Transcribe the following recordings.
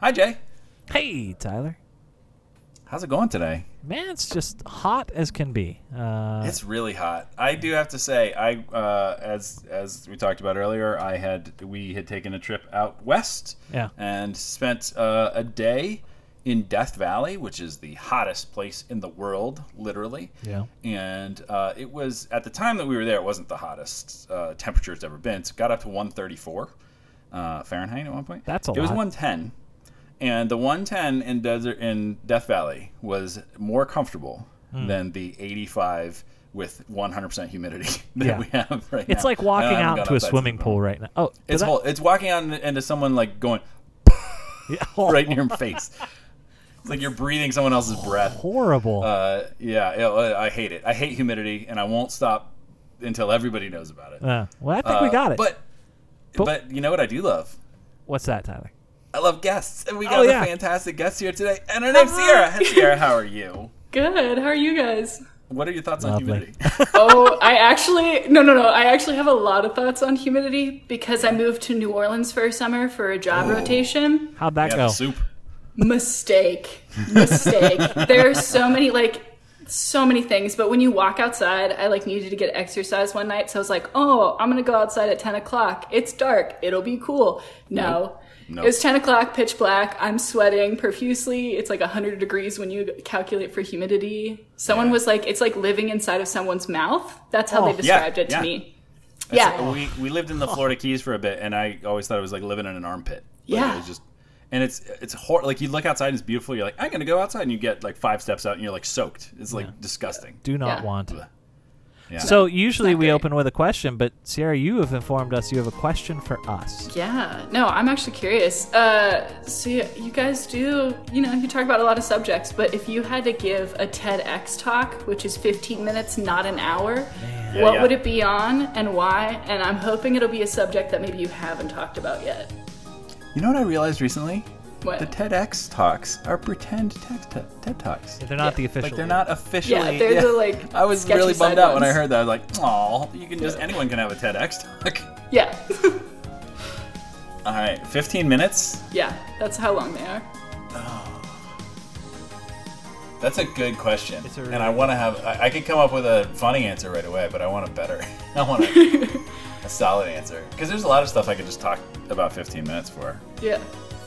Hi, Jay. Hey, Tyler. How's it going today? Man, it's just hot as can be. Uh, It's really hot. I do have to say, I uh, as as we talked about earlier, I had we had taken a trip out west. Yeah. And spent uh, a day in Death Valley, which is the hottest place in the world, literally. Yeah. And uh, it was at the time that we were there, it wasn't the hottest uh, temperature it's ever been. It got up to 134 uh, Fahrenheit at one point. That's a It was 110, and the 110 in desert in Death Valley was more comfortable Hmm. than the 85 with 100% humidity that Yeah. we have right now. it's like walking out into a swimming pool right now. Oh, It's whole, it's walking out into someone like going yeah, right in your face. It's like you're breathing someone else's breath. horrible. Uh, yeah, uh, I hate it. I hate humidity, and I won't stop until everybody knows about it. Uh, well, I think we Uh, got it. But, But- but you know what I do love? What's that, Tyler? I love guests, and we Oh, got yeah. a fantastic guest here today. And her name's Sierra. Hey, Sierra, how are you? Good. How are you guys? What are your thoughts on humidity? Oh, I actually no no no. I actually have a lot of thoughts on humidity because I moved to New Orleans for a summer for a job oh. rotation. How'd that Yeah, go? soup. Mistake. Mistake. there are so many like so many things, but when you walk outside, I like needed to get exercise one night, so I was like, "Oh, I'm gonna go outside at 10 o'clock. It's dark. It'll be cool." No, Nope. it was 10 o'clock, pitch black. I'm sweating profusely. It's like 100 degrees when you calculate for humidity. Someone Yeah. was like, "It's like living inside of someone's mouth." That's how Oh. they Yeah, described it to yeah. me. That's- Yeah. we we lived in the Florida Keys for a bit, and I always thought it was like living in an armpit. Like, Yeah. it was just, and it's it's hor- like you look outside, and it's beautiful. You're like, I'm gonna go outside, and you get like five steps out, and you're like soaked. It's like disgusting. Do not Yeah. want. Yeah. So usually we open with a question, but Sierra, you have informed us you have a question for us. Yeah, no, I'm actually curious. Uh, so you, you guys do, you know, you talk about a lot of subjects, but if you had to give a TEDx talk, which is 15 minutes, not an hour, Yeah, what yeah. would it be on and why? And I'm hoping it'll be a subject that maybe you haven't talked about yet. You know what I realized recently? What? The TEDx talks are pretend TED, TED talks. They're not Yeah. the official. Like they're not officially. Yeah, they're the, like, I was really bummed side out when I heard that. I was like, "Oh, you can just anyone can have a TEDx talk." Yeah, All right, 15 minutes. yeah, that's how long they are. That's a good question, It's a and I want to have. I, I could come up with a funny answer right away, but I want a better. I want a, a solid answer because there's a lot of stuff I could just talk about 15 minutes for. Yeah.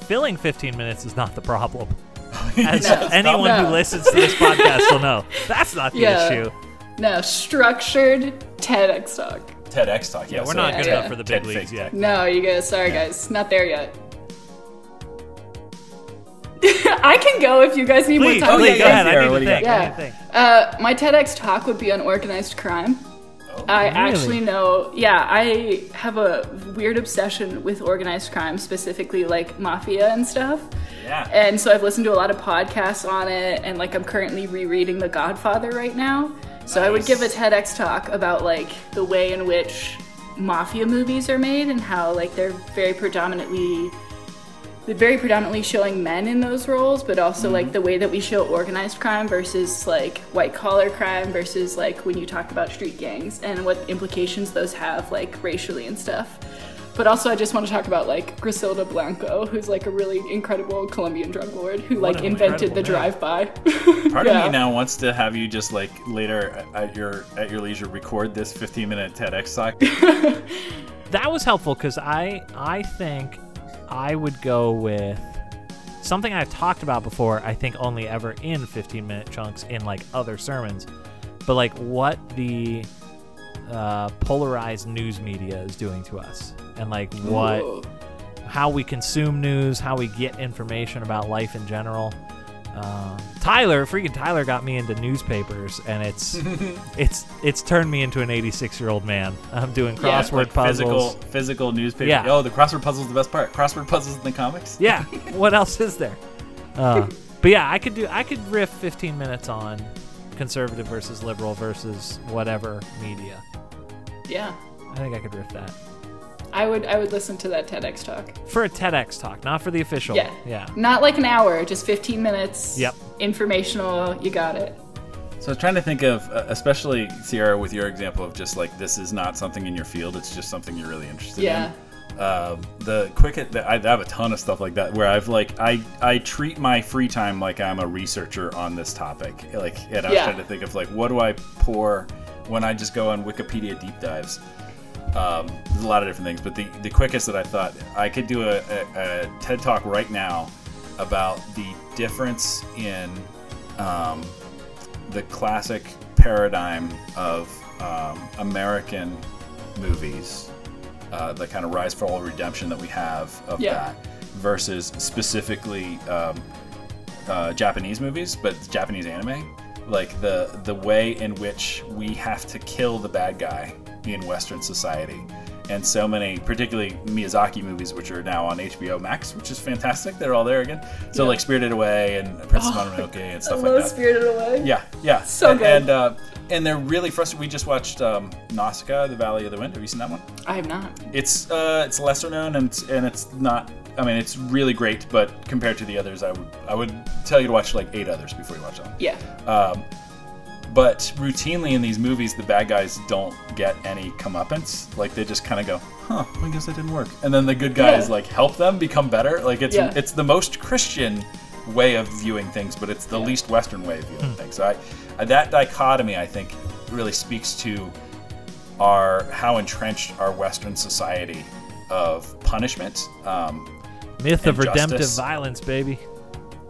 Filling 15 minutes is not the problem. As No. anyone No. who listens to this podcast will know, that's not the Yeah. issue. No, structured TEDx talk. TEDx talk. Yeah, We're so- not good Yeah. enough for the big TED leagues fake yet. No, you guys, sorry guys, not there yet. I can go if you guys need Please, more time. please, yeah, go ahead. I need to think. got? I need to think. Uh, my TEDx talk would be on organized crime. I actually know, yeah, I have a weird obsession with organized crime, specifically like mafia and stuff. Yeah. And so I've listened to a lot of podcasts on it, and like I'm currently rereading The Godfather right now. So I would give a TEDx talk about like the way in which mafia movies are made and how like they're very predominantly very predominantly showing men in those roles, but also like mm-hmm. the way that we show organized crime versus like white collar crime versus like when you talk about street gangs and what implications those have like racially and stuff. But also, I just want to talk about like Griselda Blanco, who's like a really incredible Colombian drug lord who What like invented the drive-by. Part Yeah. of me now wants to have you just like later at your at your leisure record this 15 minute TEDx talk. that was helpful because I I think I would go with something I've talked about before. I think only ever in 15 minute chunks in like other sermons, but like what the uh, polarized news media is doing to us, and like what Ooh. how we consume news, how we get information about life in general. Um, Tyler, freaking Tyler, got me into newspapers, and it's it's it's turned me into an 86 year old man. I'm doing Yeah. crossword like puzzles. physical physical newspaper. Yeah. Oh, the crossword puzzle's the best part. Crossword puzzles in the comics. Yeah. what else is there? Uh, but yeah, I could do. I could riff 15 minutes on conservative versus liberal versus whatever media. Yeah, I think I could riff that I would I would listen to that TEDx talk. for a TEDx talk, not for the official. Yeah. Yeah. Not like an hour, just 15 minutes. Yep. Informational, you got it. So I was trying to think of, uh, especially Sierra, with your example of just like this is not something in your field; it's just something you're really interested Yeah. in. Um, the quickest, I have a ton of stuff like that where I've like I I treat my free time like I'm a researcher on this topic. Like, and I was Yeah. trying to think of like what do I pour when I just go on Wikipedia deep dives. Um, there's a lot of different things, but the, the quickest that I thought I could do a, a, a TED talk right now about the difference in um, the classic paradigm of um, American movies, uh, the kind of rise, fall, redemption that we have of Yeah. that, versus specifically um, uh, Japanese movies, but Japanese anime. Like the the way in which we have to kill the bad guy in Western society, and so many, particularly Miyazaki movies, which are now on HBO Max, which is fantastic. They're all there again. So Yeah. like Spirited Away and Princess Mononoke and I stuff love like that. Spirited Away. Yeah, yeah. So and, good. And uh, and they're really frustrated. We just watched um, Nausicaa, The Valley of the Wind. Have you seen that one? I have not. It's uh, it's lesser known and it's- and it's not. I mean, it's really great, but compared to the others, I would I would tell you to watch like eight others before you watch that. one. Yeah. Um, but routinely in these movies, the bad guys don't get any comeuppance. Like they just kind of go, "Huh, I guess that didn't work," and then the good guys Yeah. like help them become better. Like it's Yeah. it's the most Christian way of viewing things, but it's the Yeah. least Western way of viewing things. So I, I, that dichotomy, I think, really speaks to our how entrenched our Western society of punishment. Um, Myth of And redemptive violence, baby.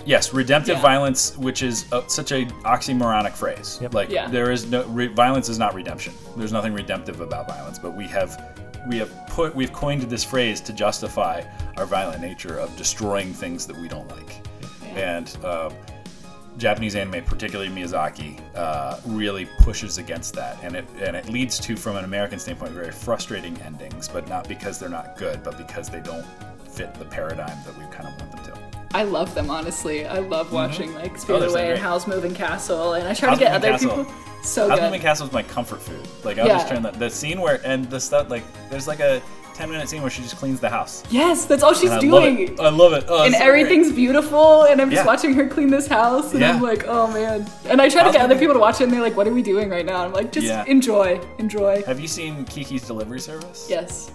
Yes, redemptive Yeah. violence, which is uh such a oxymoronic phrase. Yep. Like Yeah. there is no re- violence is not redemption. There's nothing redemptive about violence, but we have we have put we've coined this phrase to justify our violent nature of destroying things that we don't like. Yeah. And um, Japanese anime, particularly Miyazaki, uh, really pushes against that, and it and it leads to, from an American standpoint, very frustrating endings. But not because they're not good, but because they don't fit the paradigm that we kind of want them to. I love them honestly. I love mm-hmm. watching like Oh, Spirited so Away and great. Howl's Moving Castle, and I try Howl's to get other Castle. people. So House good. Moving Castle is my comfort food. Like I'll Yeah. just turn the, the scene where and the stuff like there's like a ten minute scene where she just cleans the house. Yes, that's all she's And I doing. love. I love it. Oh, and so great. everything's beautiful, and I'm just Yeah. watching her clean this house, and I'm like, oh man. And I try to How's get other people to watch it, and they're like, what are we doing right now? I'm like, just Yeah. enjoy, enjoy. Have you seen Kiki's Delivery Service? Yes.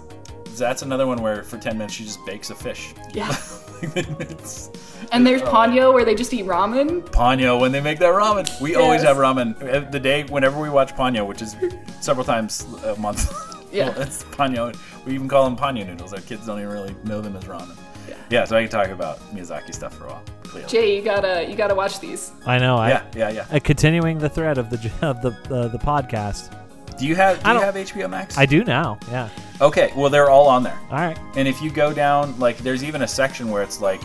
That's another one where for ten minutes she just bakes a fish. Yeah. it's, And there's. Ponyo where they just eat ramen. Ponyo when they make that ramen. We always have ramen. The day whenever we watch Ponyo, which is several times a month. Yeah. well, it's Ponyo. We even call them Ponyo noodles. Our kids don't even really know them as ramen. Yeah. Yeah, so I can talk about Miyazaki stuff for a while. Clearly. Jay, you gotta you gotta watch these. I know. I, Yeah, yeah, yeah. Uh, continuing the thread of the of the uh, the podcast. Do you have do I you have HBO Max? I do now. Yeah. Okay, well they're all on there. All right. And if you go down, like, there's even a section where it's like,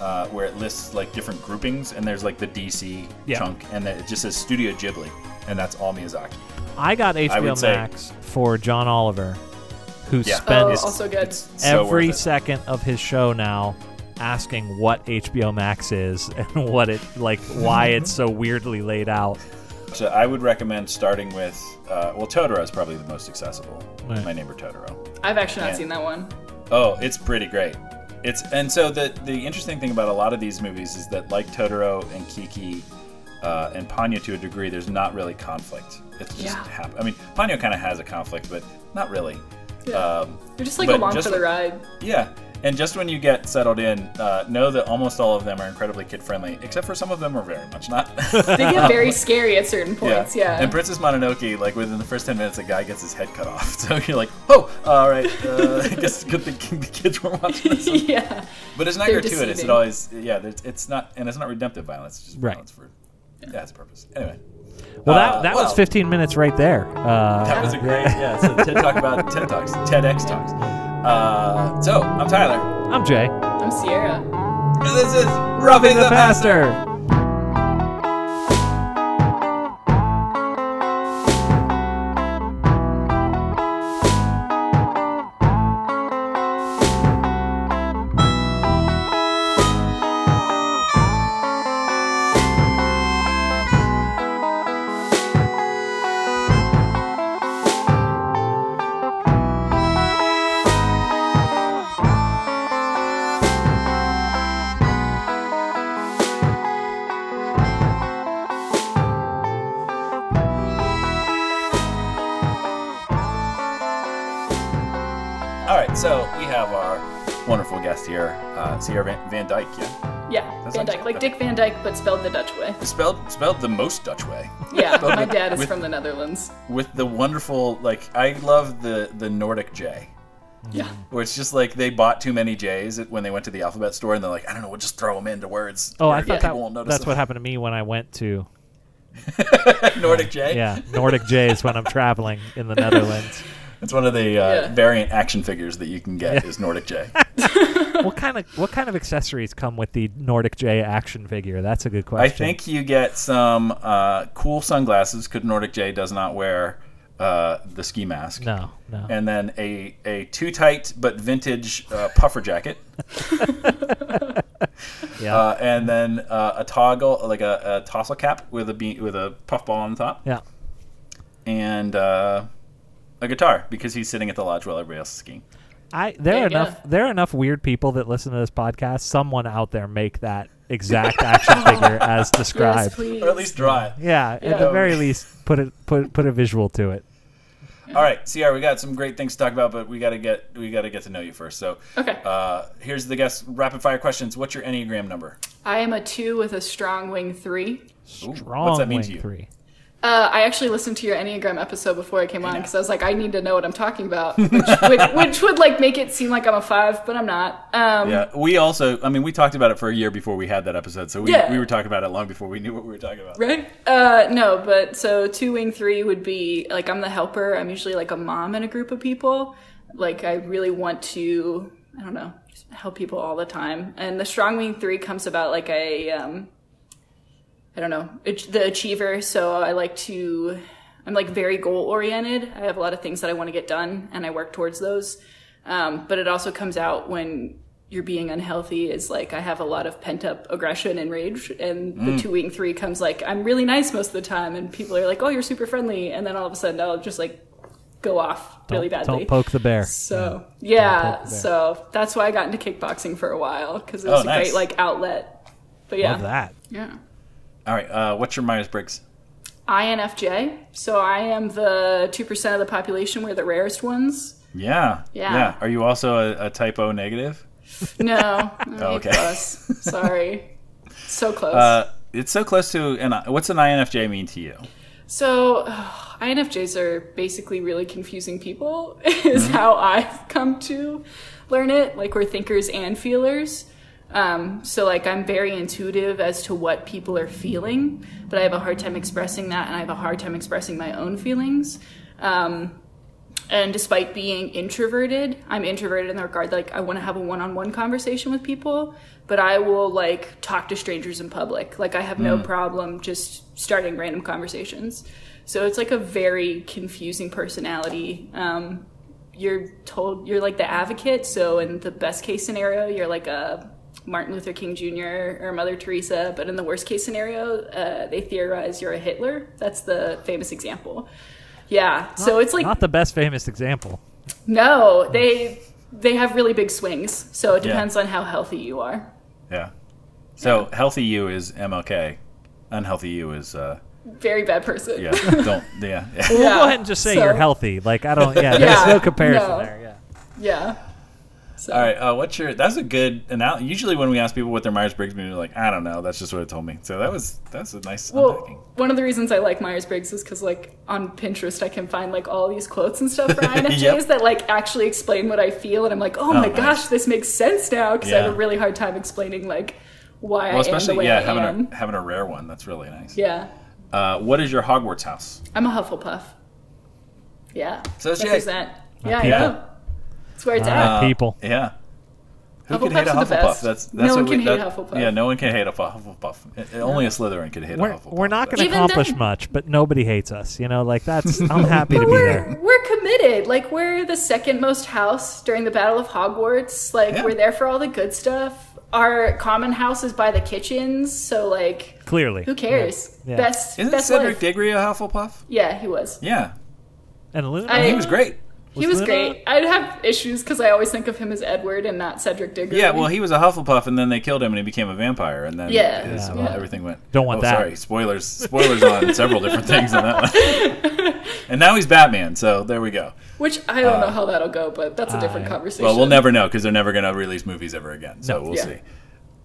uh, where it lists like different groupings, and there's like the DC Yeah. chunk, and it just says Studio Ghibli, and that's all Miyazaki. I got HBO would say- Max for John Oliver, who Yeah. spent Oh, It's- also good. it's so every worth it. second of his show now asking what HBO Max is and what it like why it's so weirdly laid out. So I would recommend starting with, uh, well, Totoro is probably the most accessible. Right. My neighbor Totoro. I've actually not Yeah. seen that one. Oh, it's pretty great. It's and so the the interesting thing about a lot of these movies is that like Totoro and Kiki uh, and Ponyo to a degree, there's not really conflict. It's just Yeah. hap- I mean, Ponyo kind of has a conflict, but not really. Yeah. Um, You're just like but along just for the ride. yeah, and just when you get settled in, uh, know that almost all of them are incredibly kid friendly, except for some of them are very much not. They get very scary at certain points. Yeah. And Princess Mononoke, like within the first ten minutes, a guy gets his head cut off. So you're like, oh, all right. Uh, I guess it's good the, the kids weren't watching this. one. yeah. But it's not They're gratuitous. It always, yeah. It's not, and it's not redemptive violence. It's just Right. violence for, yeah, it's a purpose. Anyway, Well, Uh, that that was well. 15 minutes right there. Uh, that was a great, yeah. So TED talk about TED talks, TEDx talks. Uh, so I'm Tyler, I'm Jay. I'm Sierra. and this is roughing the pastor. Sierra Van, Van Dyke. Yeah, Yeah, That's Van like- Dyke, like Dick Van Dyke, but spelled the Dutch way. spelled spelled the most Dutch way. Yeah, Spelled my with- dad is with- from the Netherlands. with the wonderful like I love the the Nordic J. Yeah. Where it's just like they bought too many J's when they went to the alphabet store, and they're like, I don't know, we'll just throw them into words. Oh, where I thought people won't that, notice that's what happened to me when I went to. Nordic J. yeah Nordic J's when I'm traveling in the Netherlands. It's one of the uh, Yeah. variant action figures that you can get is Nordic J. what kind of what kind of accessories come with the Nordic J action figure? That's a good question. I think you get some uh, cool sunglasses because Nordic J does not wear uh, the ski mask. no, no. And then a, a too tight but vintage uh, puffer jacket. yeah, Uh, and then uh, a toggle, like a, a tassel cap with a be- with a puffball on the top, yeah. and uh, a guitar because he's sitting at the lodge while everybody else is skiing. I there There are you go. enough there are enough weird people that listen to this podcast. Someone out there make that exact action figure as described. please. Or at least draw it. yeah, at the very least, put it put put a visual to it. All right, Sierra, we got some great things to talk about, but we got to get we got to get to know you first. So, Okay. uh, here's the guest rapid fire questions. What's your enneagram number? I am a two with a strong wing three. Ooh, Strong what's that mean wing to you? three. Uh, I actually listened to your Enneagram episode before I came on because I was like, I need to know what I'm talking about, which, which, which would like make it seem like I'm a five, but I'm not. Um, Yeah, we also, I mean, we talked about it for a year before we had that episode, so we, Yeah. we were talking about it long before we knew what we were talking about. Right? Uh, no, but so two wing three would be like I'm the helper. I'm usually like a mom in a group of people. Like I really want to, I don't know, help people all the time. And the strong wing three comes about like a, um, I don't know, the achiever. So I like to, I'm like very goal oriented. I have a lot of things that I want to get done, and I work towards those. Um, but it also comes out when you're being unhealthy is like I have a lot of pent up aggression and rage, and the two wing three comes like I'm really nice most of the time, and people are like, "Oh, you're super friendly," and then all of a sudden I'll just like go off really Don't- badly. Don't poke the bear. So yeah, the bear. so that's why I got into kickboxing for a while because it Oh, was a nice. great like outlet. But yeah, Love that. yeah. All right, uh, what's your Myers Briggs? INFJ. So I am the two percent of the population. We're the rarest ones. Yeah. Yeah. Are you also a, a type O negative? No, A okay. plus. Sorry, so close. Uh, it's so close to an. What's an INFJ mean to you? So, INFJs are basically really confusing people, is how I've come to learn it. Like, we're thinkers and feelers. Um, so, like, I'm very intuitive as to what people are feeling, but I have a hard time expressing that, and I have a hard time expressing my own feelings. Um, and despite being introverted, I'm introverted in the regard that, like I want to have a one-on-one conversation with people, but I will like talk to strangers in public. Like I have no problem just starting random conversations. So it's like a very confusing personality. Um, you're told you're like the advocate. So in the best case scenario, you're like a Martin Luther King Jr. or Mother Teresa, but in the worst case scenario, uh, they theorize you're a Hitler. That's the famous example. Yeah, so it's like Not the best famous example. no, they they have really big swings. So it Yeah. depends on how healthy you are. Yeah. So healthy you is MLK, unhealthy you is uh, Very bad person. yeah. don't yeah. yeah. We'll go ahead and just say so- you're healthy. Like I don't. Yeah, there's no comparison no. there. Yeah. Yeah. So, All right. Uh, what's your? That's a good analogy. Usually when we ask people what their Myers Briggs mean, they're like, I don't know. That's just what it told me. So that was that's a nice Well, unpacking. one of the reasons I like Myers Briggs is because, like, on Pinterest, I can find like all these quotes and stuff for INFJs Yep. that like actually explain what I feel, and I'm like, oh, my nice. gosh, this makes sense now because I have a really hard time explaining like why Well, I am the especially way yeah, I having am. a having a rare one. That's really nice. Yeah, Uh, what is your Hogwarts house? I'm a Hufflepuff. Yeah, So Jake. represent. Yeah, I know. That's where it's at. people. Yeah. Who can hate a Hufflepuffs are the Hufflepuff? best. That's, No that's one what we- can hate that- a Hufflepuff. Yeah, no one can hate a fu- Hufflepuff. Uh, Only a Slytherin can hate We're, a Hufflepuff. we're not going to Even accomplish then- much, but nobody hates us. You know, like that's. I'm happy to be we're there. we're committed. Like we're the second most house during the Battle of Hogwarts. Like Yeah. we're there for all the good stuff. Our common house is by the kitchens, so like Clearly. who cares? Yeah. Best Isn't best Cedric life. Diggory a Hufflepuff? yeah, he was. Yeah, And Luna. I- he was great. He was great. I'd have issues because I always think of him as Edward and not Cedric Diggory. Yeah, well, he was a Hufflepuff, and then they killed him, and he became a vampire, and then Yeah. his- Yeah. well, Yeah. everything went. Don't want oh, that. Sorry, spoilers. Spoilers on several different things on that one. and now he's Batman, so there we go. Which I don't know how that'll go, but that's a different I- conversation. Uh, Well, we'll never know because they're never going to release movies ever again. So No. we'll Yeah. see.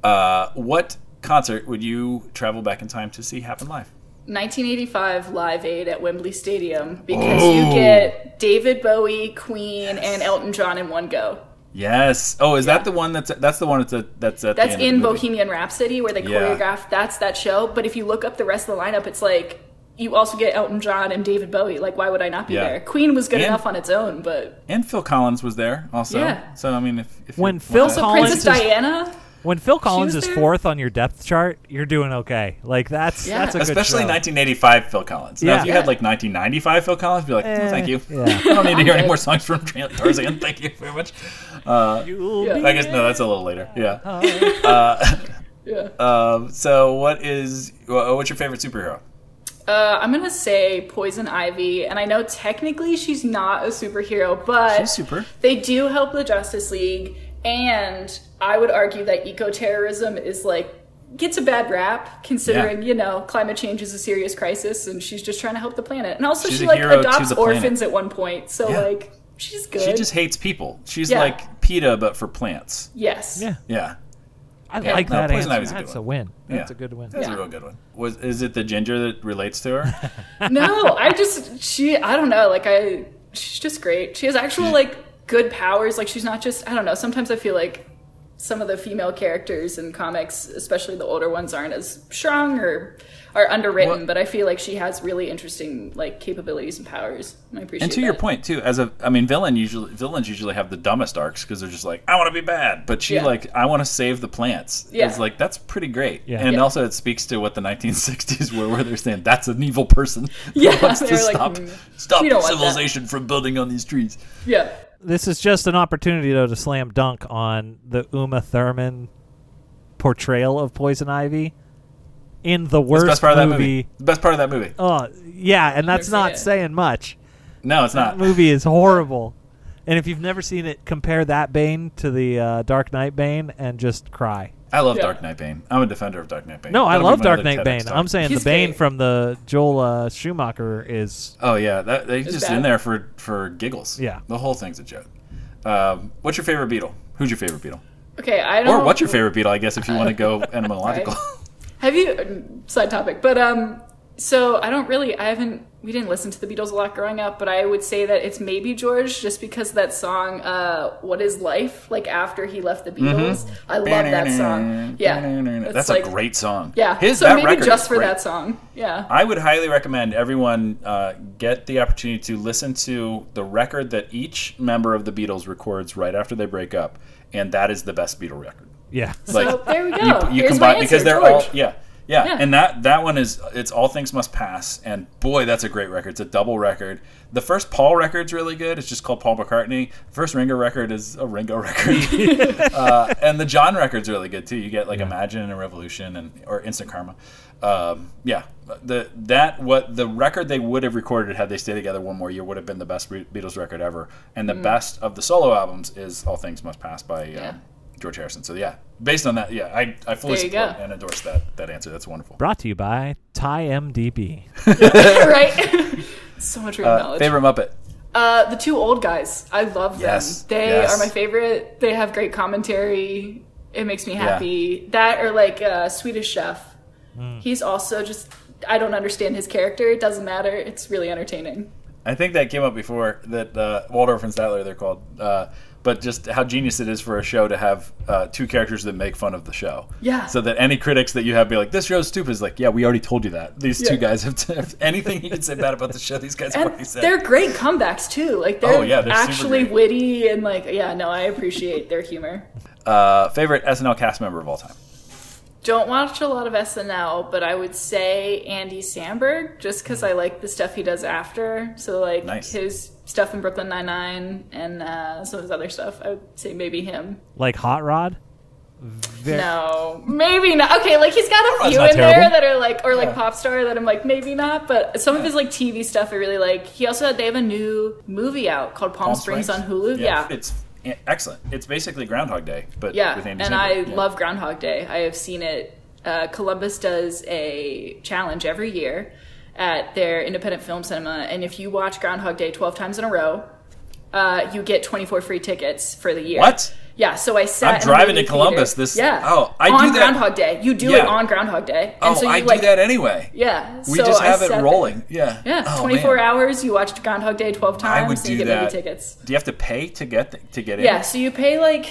Uh, what concert would you travel back in time to see happen live? 1985 Live Aid at Wembley Stadium because Oh. you get David Bowie, Queen, and Elton John in one go. Yes. Oh, is that the one that's that's the one that's a, that's at That's the in of the movie? Bohemian Rhapsody where they Yeah. choreographed. That's that show. But if you look up the rest of the lineup, it's like you also get Elton John and David Bowie. Like, why would I not be Yeah. there? Queen was good And- enough on its own, but And Phil Collins was there also. Yeah. So I mean, if, if When want Phil that- so Collins Princess is- Diana. When Phil Collins is there? fourth on your depth chart, you're doing okay. Like that's Yeah. that's a Especially show. 1985 Phil Collins. Now, Yeah. if you had like 1995 Phil Collins, be like, no, Eh, thank you. yeah. I don't need to hear any more songs from Tran- Tarzan. Thank you very much. Uh, You'll Yeah. I guess no, that's a little later. Yeah. Uh, Yeah. Um, so, what is what's your favorite superhero? Uh, I'm gonna say Poison Ivy, and I know technically she's not a superhero, but She's super. they do help the Justice League, and I would argue that eco-terrorism is like gets a bad rap considering Yeah. you know climate change is a serious crisis, and she's just trying to help the planet. And also, She's she like adopts the planet. orphans at one point, so Yeah. like she's good. She just hates people. She's Yeah. like PETA, but for plants. yes, yeah, Yeah. I Yeah. like No, that answer. Ivy's a good That's a one. win. That's Yeah. a good win. That's Yeah. a real good one. Was is it the ginger that relates to her? no, I just she I don't know, like I she's just great. She has actual like good powers. Like she's not just I don't know. Sometimes I feel like some of the female characters in comics, especially the older ones, aren't as strong or are underwritten. Well- but I feel like she has really interesting like capabilities and powers. And I appreciate. and to your point too, as a I mean, villain usually villains usually have the dumbest arcs because they're just like, I want to be bad, but she Yeah. like, I want to save the plants. Yeah. It's like that's pretty great. Yeah. And Yeah. also it speaks to what the 1960s were, where they're saying that's an evil person. who Yeah, wants to they're like, stop "Mm, stop we don't want that." civilization from building on these trees. Yeah. This is just an opportunity though to slam dunk on the Uma Thurman portrayal of Poison Ivy in the worst best part of that movie. movie. The best part of that movie. Oh yeah, and that's not it. saying much. No, it's That not. That movie is horrible. And if you've never seen it, compare that Bane to the uh, Dark Knight Bane and just cry. I love Yeah. Dark Knight Bane. I'm a defender of Dark Knight Bane. No, I That'll be love Dark Knight TEDx Bane. talk. I'm saying He's the Bane great. from the Joel uh, Schumacher is Oh yeah, that they just bad. in there for for giggles. Yeah. the whole thing's a joke. Um, what's your favorite Beetle? Who's your favorite Beetle? Okay, I don't. Or what's your favorite Beetle? I guess if you want to go etymological. Have you side topic? But um, so I don't really. I haven't. We didn't listen to the Beatles a lot growing up, but I would say that it's maybe George, just because that song, uh, "What Is Life?" Like after he left the Beatles, I love that song. Yeah, that's It's a great song. Yeah, his so that maybe record just for great. that song. Yeah, I would highly recommend everyone uh, get the opportunity to listen to the record that each member of the Beatles records right after they break up, and that is the best Beatle record. yeah. so there we go. you, you combine my because they're George. all yeah, yeah Yeah. and that that one is it's all things must pass and boy that's a great record. It's a double record. The first paul record's really good. It's just called paul mccartney. First ringo record is a ringo record. Uh, and the john record's really good too. You get like imagine and revolution and or instant karma. Um, yeah the that what the record they would have recorded had they stayed together one more year would have been the best beatles record ever. And the best of the solo albums is all things must pass by Mm. Yeah. um, George Harrison. So yeah, based on that, yeah, I, I fully support go. and endorse that that answer. That's wonderful. Brought to you by TieMDB. right. so much real Uh, knowledge. favorite Muppet. Uh, the two old guys. I love them. They yes. are my favorite. They have great commentary. It makes me happy. That or like uh, Swedish Chef. Hmm. He's also just. I don't understand his character. It doesn't matter. It's really entertaining. I think that came up before that uh, Waldorf and Statler they're called. Uh, but just how genius it is for a show to have uh, two characters that make fun of the show. Yeah. So that any critics that you have be like, "This show's stupid," is like, "Yeah, we already told you that." These two guys have if anything you can say bad about the show. These guys have And already said. they're great comebacks too. Like they're, Oh, yeah, they're actually witty and like yeah. No, I appreciate their humor. Uh, favorite SNL cast member of all time. Don't watch a lot of SNL, but I would say Andy Samberg just because I like the stuff he does after. So like Nice. his stuff in Brooklyn Nine Nine and uh, some of his other stuff. I would say maybe him. Like Hot Rod? Very, No, maybe not. Okay, like he's got a few in there that are like, or like Yeah. pop star that I'm like maybe not. But some of his like TV stuff I really like. He also had they have a new movie out called Palm, Springs, on Hulu. Yeah, it's e- excellent. It's basically Groundhog Day, but yeah, with Andy and Samberg. I Yeah. love Groundhog Day. I have seen it. Uh, Columbus does a challenge every year at their independent film cinema, and if you watch Groundhog Day 12 times in a row, uh, you get 24 free tickets for the year. What? Yeah, so I sat. I'm driving to Columbus theater. this- Yeah. oh, I on do that- Groundhog Day. You do it on Groundhog Day, and Oh, so you I like do that anyway. Yeah, We so just have it there. rolling. Yeah. Yeah, Oh, 24 man. hours. You watch Groundhog Day 12 times. I would and do you get that. movie tickets. Do you have to pay to get the, to get in? Yeah, so you pay like,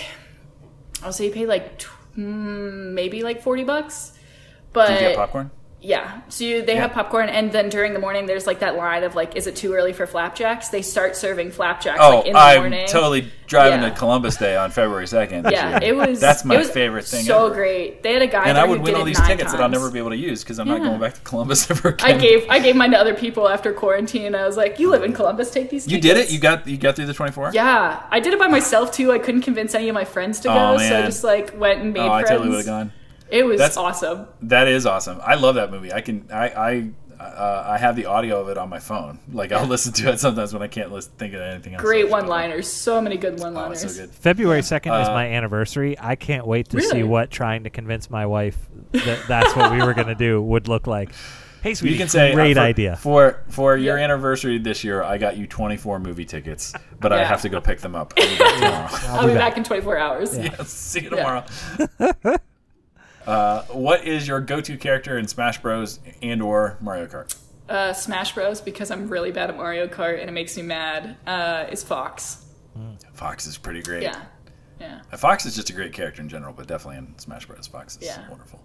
I'll say you pay like, tw- mm, maybe like 40 bucks. But Do you get popcorn? Yeah, so you, they Yeah. have popcorn, and then during the morning, there's like that line of like, is it too early for flapjacks? They start serving flapjacks Oh, like in the oh, I'm morning. totally driving Yeah. to Columbus Day on February 2nd. Yeah, year. it was. That's my it was favorite thing So ever. great. They had a guy And I would win all these tickets that I'll never be able to use because I'm not going back to Columbus ever again. I gave I gave mine to other people after quarantine. I was like, "You live in Columbus, take these." You did it? You got you got through the 24? Yeah, I did it by myself too. I couldn't convince any of my friends to oh, go, Oh, so I just like went and oh, made Oh, I friends. totally would have gone. It was That's- awesome. That is awesome. I love that movie. I can I I uh, I have the audio of it on my phone. Like I'll listen to it sometimes when I can't listen, think of anything else. Great I'll just go, one-liners. So many good one-liners. it's so good. February 2nd is Uh, my anniversary. I can't wait to Really? see what trying to convince my wife that that's what we were going to do would look like. Hey, sweetie, You can say uh, great for, idea. for for your Yeah. anniversary this year. I got you 24 movie tickets, but I have to go pick them up. I'll be back. I'll, be back. in 24 hours. Yeah, see you Yeah. tomorrow. uh, what is your go-to character in Smash Bros. and or Mario Kart? Uh, Smash Bros. because I'm really bad at Mario Kart and it makes me mad. Uh, is Fox. Fox is pretty great. Yeah, yeah. Uh, Fox is just a great character in general, but definitely in Smash Bros. Fox is Yeah. wonderful.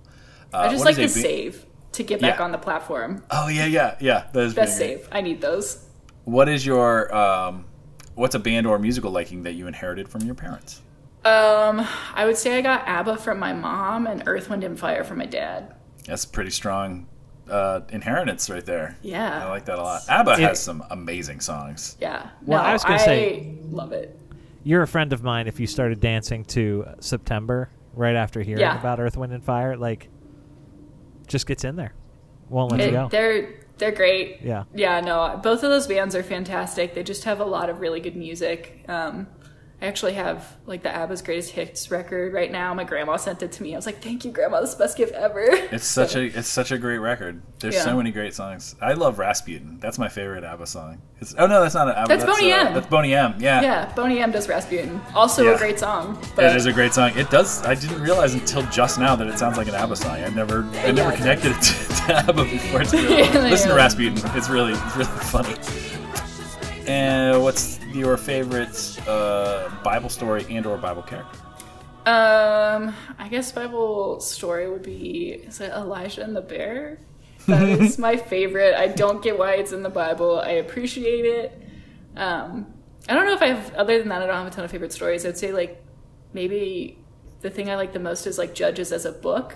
Uh, I just like the is save to get back Yeah. on the platform. Oh yeah, yeah, yeah. That is Best save. I need those. What is your um, what's a band or musical liking that you inherited from your parents? Um, I would say I got ABBA from my mom and Earth, Wind, and Fire from my dad. That's pretty strong uh, inheritance right there. Yeah. I like that a lot. ABBA It- has some amazing songs. Yeah. Well, no, I was gonna say- love it. You're a friend of mine if you started dancing to September right after hearing Yeah. about Earth, Wind, and Fire. Like, just gets in there. Won't let you go. they're they're great. Yeah. Yeah, no, both of those bands are fantastic. They just have a lot of really good music. Um, I actually have like the ABBA's greatest hits record right now. My grandma sent it to me. I was like, "Thank you, grandma. This is the best gift ever." It's such a it's such a great record. There's Yeah. so many great songs. I love Rasputin. That's my favorite ABBA song. It's, oh no, that's not an ABBA. That's Boney uh, M. That's Boney M. Yeah. yeah, Boney M does Rasputin. Also Yeah. a great song. But It is a great song. It does. I didn't realize until just now that it sounds like an ABBA song. I never, I never Yeah. connected it to, to ABBA before. It's really, Yeah, listen to. Rasputin. It's really, it's really funny. And what's your favorite uh, Bible story and/or Bible character? Um, I guess Bible story would be is it Elijah and the bear? That is my favorite. I don't get why it's in the Bible. I appreciate it. Um, I don't know if I have other than that. I don't have a ton of favorite stories. I'd say like maybe the thing I like the most is like Judges as a book.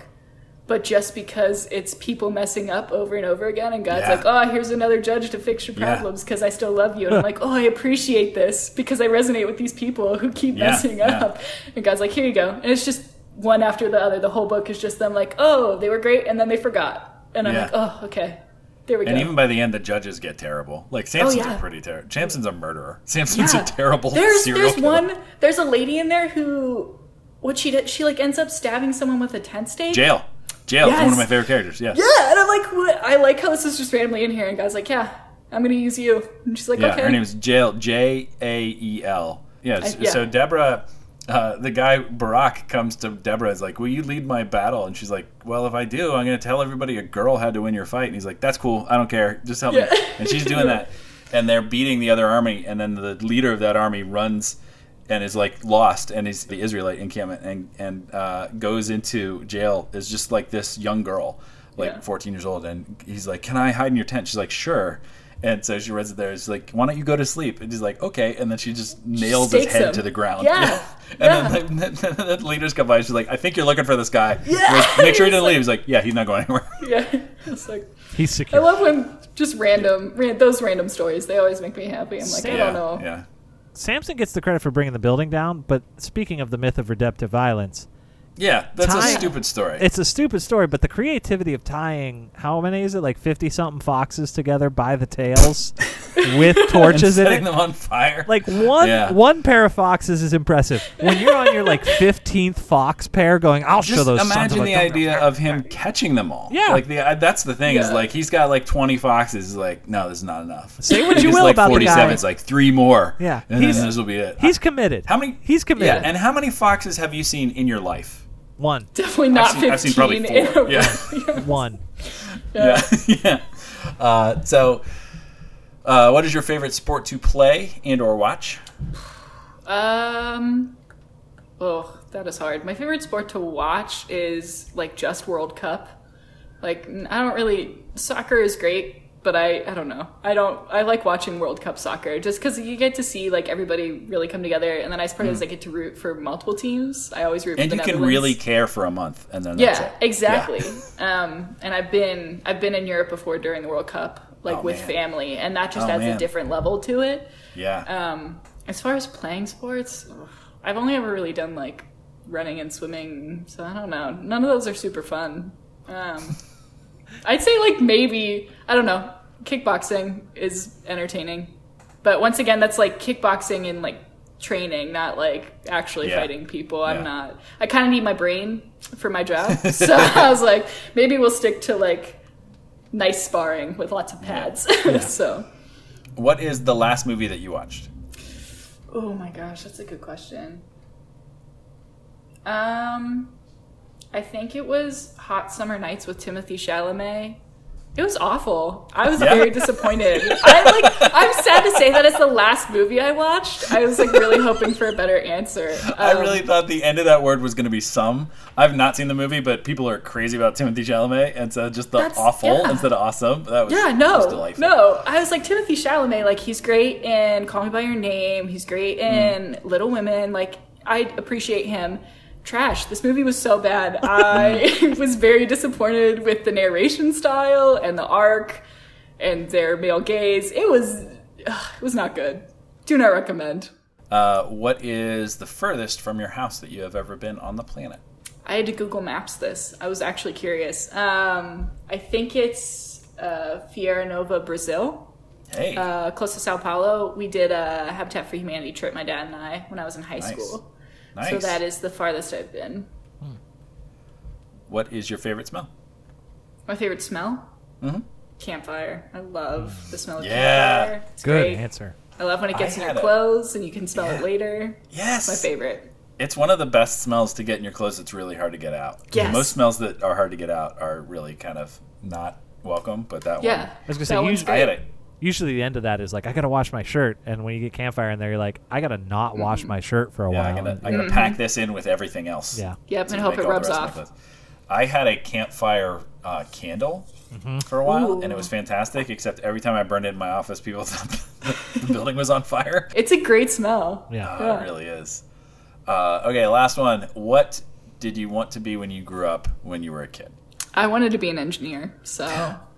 But just because it's people messing up over and over again, and God's Yeah. like, "Oh, here's another judge to fix your problems because I still love you," and I'm like, "Oh, I appreciate this because I resonate with these people who keep Yeah, messing yeah. up." And God's like, here you go. And it's just one after the other. The whole book is just them like, oh, they were great, and then they forgot. And I'm Yeah. like, oh, okay. There we go. And go. even by the end, the judges get terrible. Like oh, Samson's Oh, yeah. a pretty terrible. Samson's a murderer. Samson's Yeah. a terrible there's serial there's killer. one there's a lady in there who what she did she like ends up stabbing someone with a tent stake. Jael. Jael is one of my favorite characters. Yeah. Yeah, and I'm like, what? I like how this is just randomly in here, and God's like, yeah, I'm gonna use you. And she's like, Yeah, okay. her name is Jael, J A E L. Yeah, yeah. so Deborah, uh, the guy Barak comes to Deborah. Is like, "Will you lead my battle?" And she's like, "Well, if I do, I'm going to tell everybody a girl had to win your fight." And he's like, "That's cool. I don't care. Just help Yeah. me." And she's doing that, and they're beating the other army. And then the leader of that army runs and is like lost, and is the Israelite encampment, and and uh, goes into Jael. Is just like this young girl, like Yeah. 14 years old, and he's like, "Can I hide in your tent?" She's like, "Sure." And so she runs it there. She's like, "Why don't you go to sleep?" And he's like, "Okay." And then she just nails his head him. to the ground. Yeah. And then the, the, the leaders come by. and She's like, "I think you're looking for this guy. Yeah. Like, Make sure he He's didn't like- leave." He's like, "Yeah, he's not going anywhere." yeah, it's like He's secure. I love when just random, ran, those random stories. They always make me happy. I'm like, I don't know. Yeah. Samson gets the credit for bringing the building down, but speaking of the myth of redemptive violence, Yeah, that's a stupid story. It's a stupid story, but the creativity of tying how many is it? Like fifty something foxes together by the tails with torches in setting it. them on fire. Like one Yeah. one pair of foxes is impressive. When you're on your like fifteenth fox pair, going, I'll show just those. sons imagine of a the idea of him catching them all. Yeah. like the uh, that's the thing is like he's got like twenty foxes. He's like, no, this is not enough. Say what you will like about the forty-seven. guy. It's like three more. Yeah, and he's- then this will be it. He's committed. how many? He's committed. Yeah, and how many foxes have you seen in your life? one, Definitely not I've seen, 15 I've seen probably four. Yeah, one. yeah, yeah. Uh, so, uh, what is your favorite sport to play and or watch? Um, oh, that is hard. My favorite sport to watch is like just World Cup. Like I don't really soccer is great, but I I don't know. I don't I like watching World Cup soccer just because you get to see like everybody really come together, and the nice part is I get to root for multiple teams. I always root Mm. And you can really care for a month, and then that's Yeah, exactly. Um, and I've been I've been in Europe before during the World Cup, like Oh, with man. family, and that just Oh, adds man. a different level to it. Yeah. Um, as far as playing sports, I've only ever really done like running and swimming, so I don't know. None of those are super fun. Um, I'd say like maybe I don't know. Kickboxing is entertaining, but once again, that's like kickboxing and like training, not like actually Yeah. fighting people. I'm Yeah. not. I kind of need my brain for my job, so I was like, maybe we'll stick to like nice sparring with lots of pads. so. What is the last movie that you watched? Oh my gosh, that's a good question. Um, I think it was Hot Summer Nights with Timothée Chalamet. It was awful. I was Yeah? very disappointed. I like. I'm sad to say that it's the last movie I watched. I was like really hoping for a better answer. I Um, really thought the end of that word was going to be some. I've not seen the movie, but people are crazy about Timothée Chalamet, and so just the awful yeah. instead of awesome. That was Yeah, was no, delightful. no. I was like Timothée Chalamet. Like he's great in Call Me by Your Name. He's great in Mm. Little Women. Like I appreciate him. Trash. This movie was so bad. I was very disappointed with the narration style and the arc and their male gaze. It was, ugh, it was not good. Do not recommend. Uh, what is the furthest from your house that you have ever been on the planet? I had to Google Maps this. I was actually curious. Um, I think it's uh, Fiera Nova, Brazil. Hey, uh, close to Sao Paulo. We did a Habitat for Humanity trip, my dad and I, when I was in high Nice. school. Nice. So that is the farthest I've been. what is your favorite smell? My favorite smell? Mhm. Campfire. I love the smell of Yeah. campfire. It's Good great. answer. I love when it gets I in had your a- clothes and you can smell Yeah. it later. Yes, My favorite. It's one of the best smells to get in your clothes. It's really hard to get out. Yes. Most smells that are hard to get out are really kind of not welcome, but that one. Yeah. one. I was gonna say, one's usually- I had a Usually the end of that is like I gotta wash my shirt, and when you get campfire in there, you're like I gotta not wash my shirt for a yeah. while. I'm gonna, And- I'm gonna pack this in with everything else. yeah, Yep, to and hope make it all rubs rest of my off. I had a campfire uh, candle for a while, and it was fantastic. Except every time I burned it in my office, people thought the building was on fire. It's a great smell. yeah. Oh, Yeah. It really is. Uh, okay, last one. What did you want to be when you grew up when you were a kid? I wanted to be an engineer, so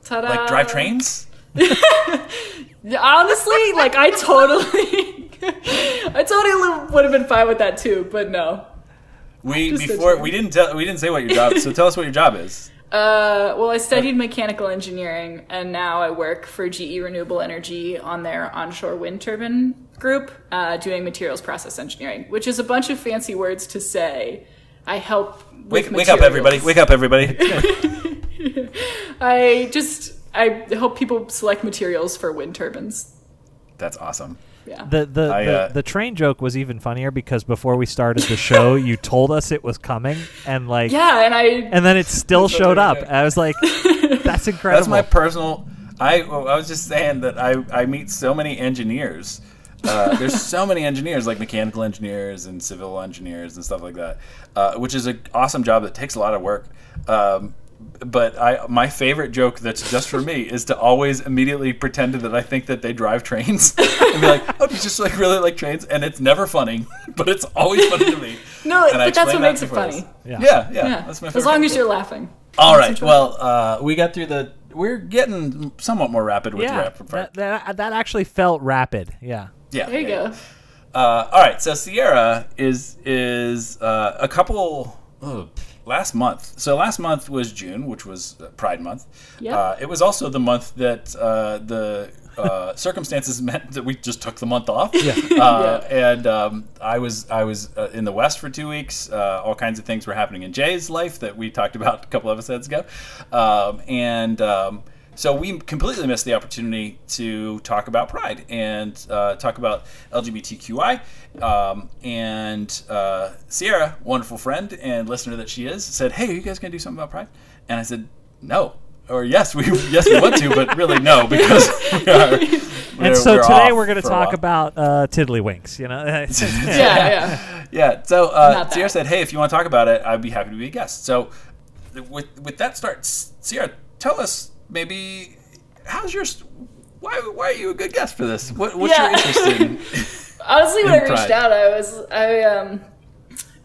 ta-da. Like drive trains? Honestly, like I totally, I totally would have been fine with that too, but no. We before we didn't tell we didn't say what your job. So tell us what your job is. Uh, well, I studied mechanical engineering, and now I work for GE Renewable Energy on their onshore wind turbine group, uh, doing materials process engineering, which is a bunch of fancy words to say. I help. Wake, wake up, everybody! Wake up, everybody! I just I help people select materials for wind turbines. That's awesome. Yeah. The the, I, the, uh, the train joke was even funnier because before we started the show, you told us it was coming, and like, yeah, and I and then it still showed up. I was like, that's incredible. That's my personal. I I was just saying that I I meet so many engineers. Uh, there's so many engineers, like mechanical engineers and civil engineers and stuff like that, uh, which is an awesome job that takes a lot of work. Um, but I my favorite joke that's just for me is to always immediately pretend that I think that they drive trains and be like, oh, do you just like really like trains? And it's never funny, but it's always funny to me. no, And but that's what that makes it funny. Yeah. Yeah, yeah, Yeah, that's my as long as you're laughing. All That's right. enjoyable. Well, uh, we got through the. We're getting somewhat more rapid with yeah, rapid fire. that, that that actually felt rapid. Yeah. yeah. There you yeah, go. yeah. Uh, all right. So Sierra is is uh, a couple oh, last month. So last month was June, which was uh, Pride Month. Yep. Uh, it was also the month that uh, the uh, circumstances meant that we just took the month off. Yeah. Uh, And um, I was I was uh, in the West for two weeks. Uh, all kinds of things were happening in Jay's life that we talked about a couple episodes ago, um, and. Um, so we completely missed the opportunity to talk about Pride and uh, talk about LGBTQI. Um, and uh, Sierra, wonderful friend and listener that she is, said, "Hey, are you guys gonna do something about Pride?" And I said, "No." Or yes, we yes we want to, but really no, because we are, And so we're today we're going to talk about uh, tiddlywinks. You know, Yeah, yeah. Yeah. So uh, Sierra said, "Hey, if you want to talk about it, I'd be happy to be a guest." So with with that start, Sierra, tell us maybe how's your why why are you a good guest for this? What, what's your interest in? Honestly, when I In reached Pride. out, I was I um.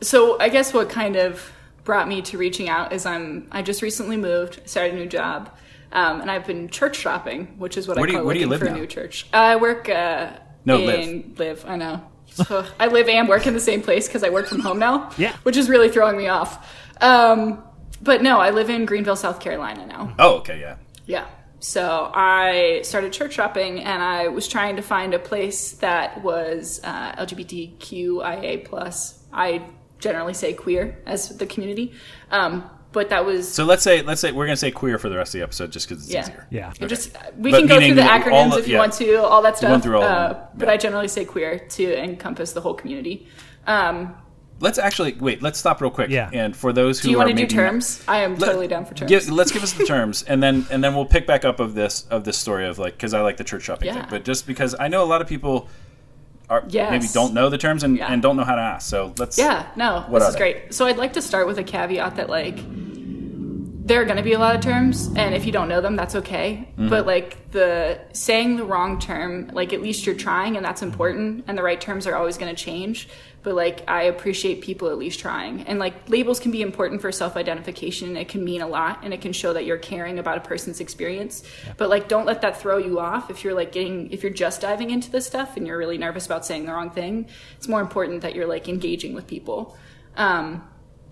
So I guess what kind of brought me to reaching out is I'm I just recently moved, started a new job, um, and I've been church shopping, which is what Where I call you looking live for now? a new church. I work uh, No, in live. I know. Ugh, I live and work in the same place because I work from home now. Yeah. which is really throwing me off. Um, but no, I live in Greenville, South Carolina now. Oh, okay, yeah. Yeah. So I started church shopping, and I was trying to find a place that was uh, LGBTQIA plus. I generally say queer as the community, um, but that was So let's say let's say we're gonna say queer for the rest of the episode just because it's yeah. easier. Yeah. It Just we But can go through the acronyms of- if you yeah. want to, all that stuff. went through all of uh, them, But. I generally say queer to encompass the whole community. Um, Let's actually wait. Let's stop real quick. Yeah. And for those who do you are want to do maybe not- terms? I am Let- totally down for terms. Give, let's give us the terms, and then and then we'll pick back up of this of this story of like because I like the church shopping Yeah. thing, but just because I know a lot of people are Yes. maybe don't know the terms and, Yeah. and don't know how to ask. So let's Yeah, no, What this is they? great. So I'd like to start with a caveat that like there are going to be a lot of terms, and if you don't know them, that's okay. Mm-hmm. But like the saying the wrong term, like at least you're trying, and that's important. And the right terms are always going to change. But like I appreciate people at least trying, and like labels can be important for self-identification. It can mean a lot, and it can show that you're caring about a person's experience. But like don't let that throw you off if you're like getting if you're just diving into this stuff and you're really nervous about saying the wrong thing. It's more important that you're like engaging with people. Um,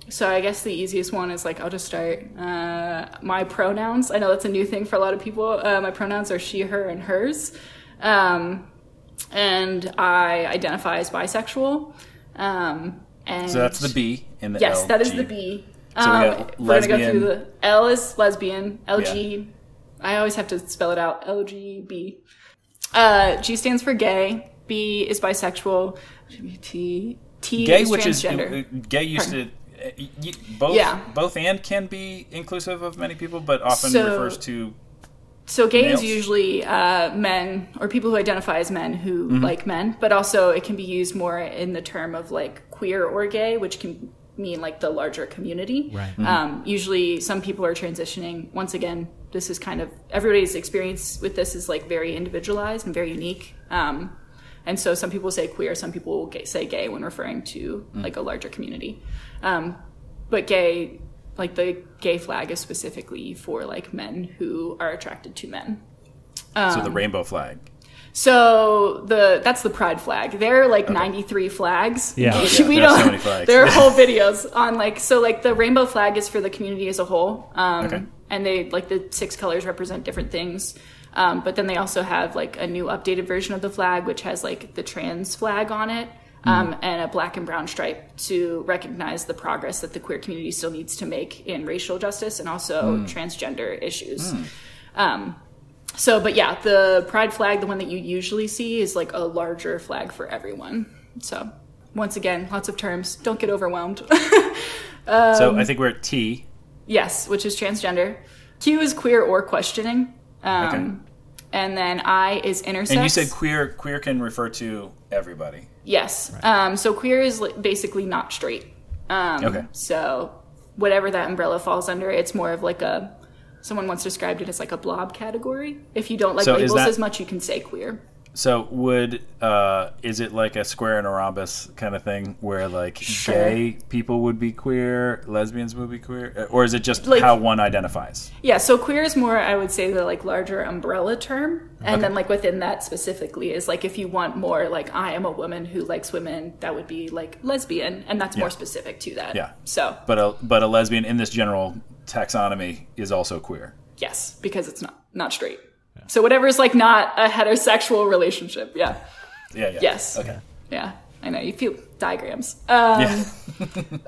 so I guess the easiest one is like I'll just start uh, my pronouns. I know that's a new thing for a lot of people. Uh, my pronouns are she, her, and hers, um, and I identify as bisexual. Um, and so that's the B in the Yes, L, that is G. the B. So we Um, got we're gonna go through the L is lesbian. LG. I always have to spell it out. LGB. Uh, G stands for gay. B is bisexual. T T Gay, is which transgender. uh, gay used to. uh, Both, Yeah. both and can be inclusive of many people, but often So- refers to So gay Males? is usually uh, men or people who identify as men who Mm-hmm. like men, but also it can be used more in the term of like queer or gay, which can mean like the larger community. Right. Um, usually, some people are transitioning. Once again, this is kind of everybody's experience with this is like very individualized and very unique. Um, and so some people say queer, some people will ga- say gay when referring to like a larger community. Um, but gay, like the gay flag is specifically for like men who are attracted to men. so Um, the rainbow flag. So the that's the pride flag. There are like 93 flags. Yeah. Oh, yeah, we there are don't. so many flags. There are whole videos on like so like the rainbow flag is for the community as a whole. Um, Okay. And they like the six colors represent different things. Um, but then they also have like a new updated version of the flag, which has like the trans flag on it. Um, and a black and brown stripe to recognize the progress that the queer community still needs to make in racial justice and also transgender issues. Um, so, but yeah, the pride flag, the one that you usually see, is like a larger flag for everyone. So, once again, lots of terms. Don't get overwhelmed. so um, I think we're at T. yes, which is transgender. Q is queer or questioning. Um, Okay. And then I is intersex. And you said queer. Queer can refer to everybody. Yes. Um, so queer is basically not straight. Um, Okay. So whatever that umbrella falls under, it's more of like a. Someone once described it as like a blob category. If you don't like So labels that- as much, you can say queer. So would uh, is it like a square and a rhombus kind of thing where like Sure. gay people would be queer, lesbians would be queer, Uh, or is it just Like- how one identifies? Yeah, so queer is more, I would say, the like larger umbrella term, and Okay. then like within that specifically is like if you want more like I am a woman who likes women, that would be like lesbian, and that's more specific to that. Yeah. So But a but a lesbian in this general taxonomy is also queer. yes, because it's not not straight. So whatever is like not a heterosexual relationship. Yeah. Yeah. yeah. Yes. Okay. Yeah. I know you feel diagrams. Um, yeah.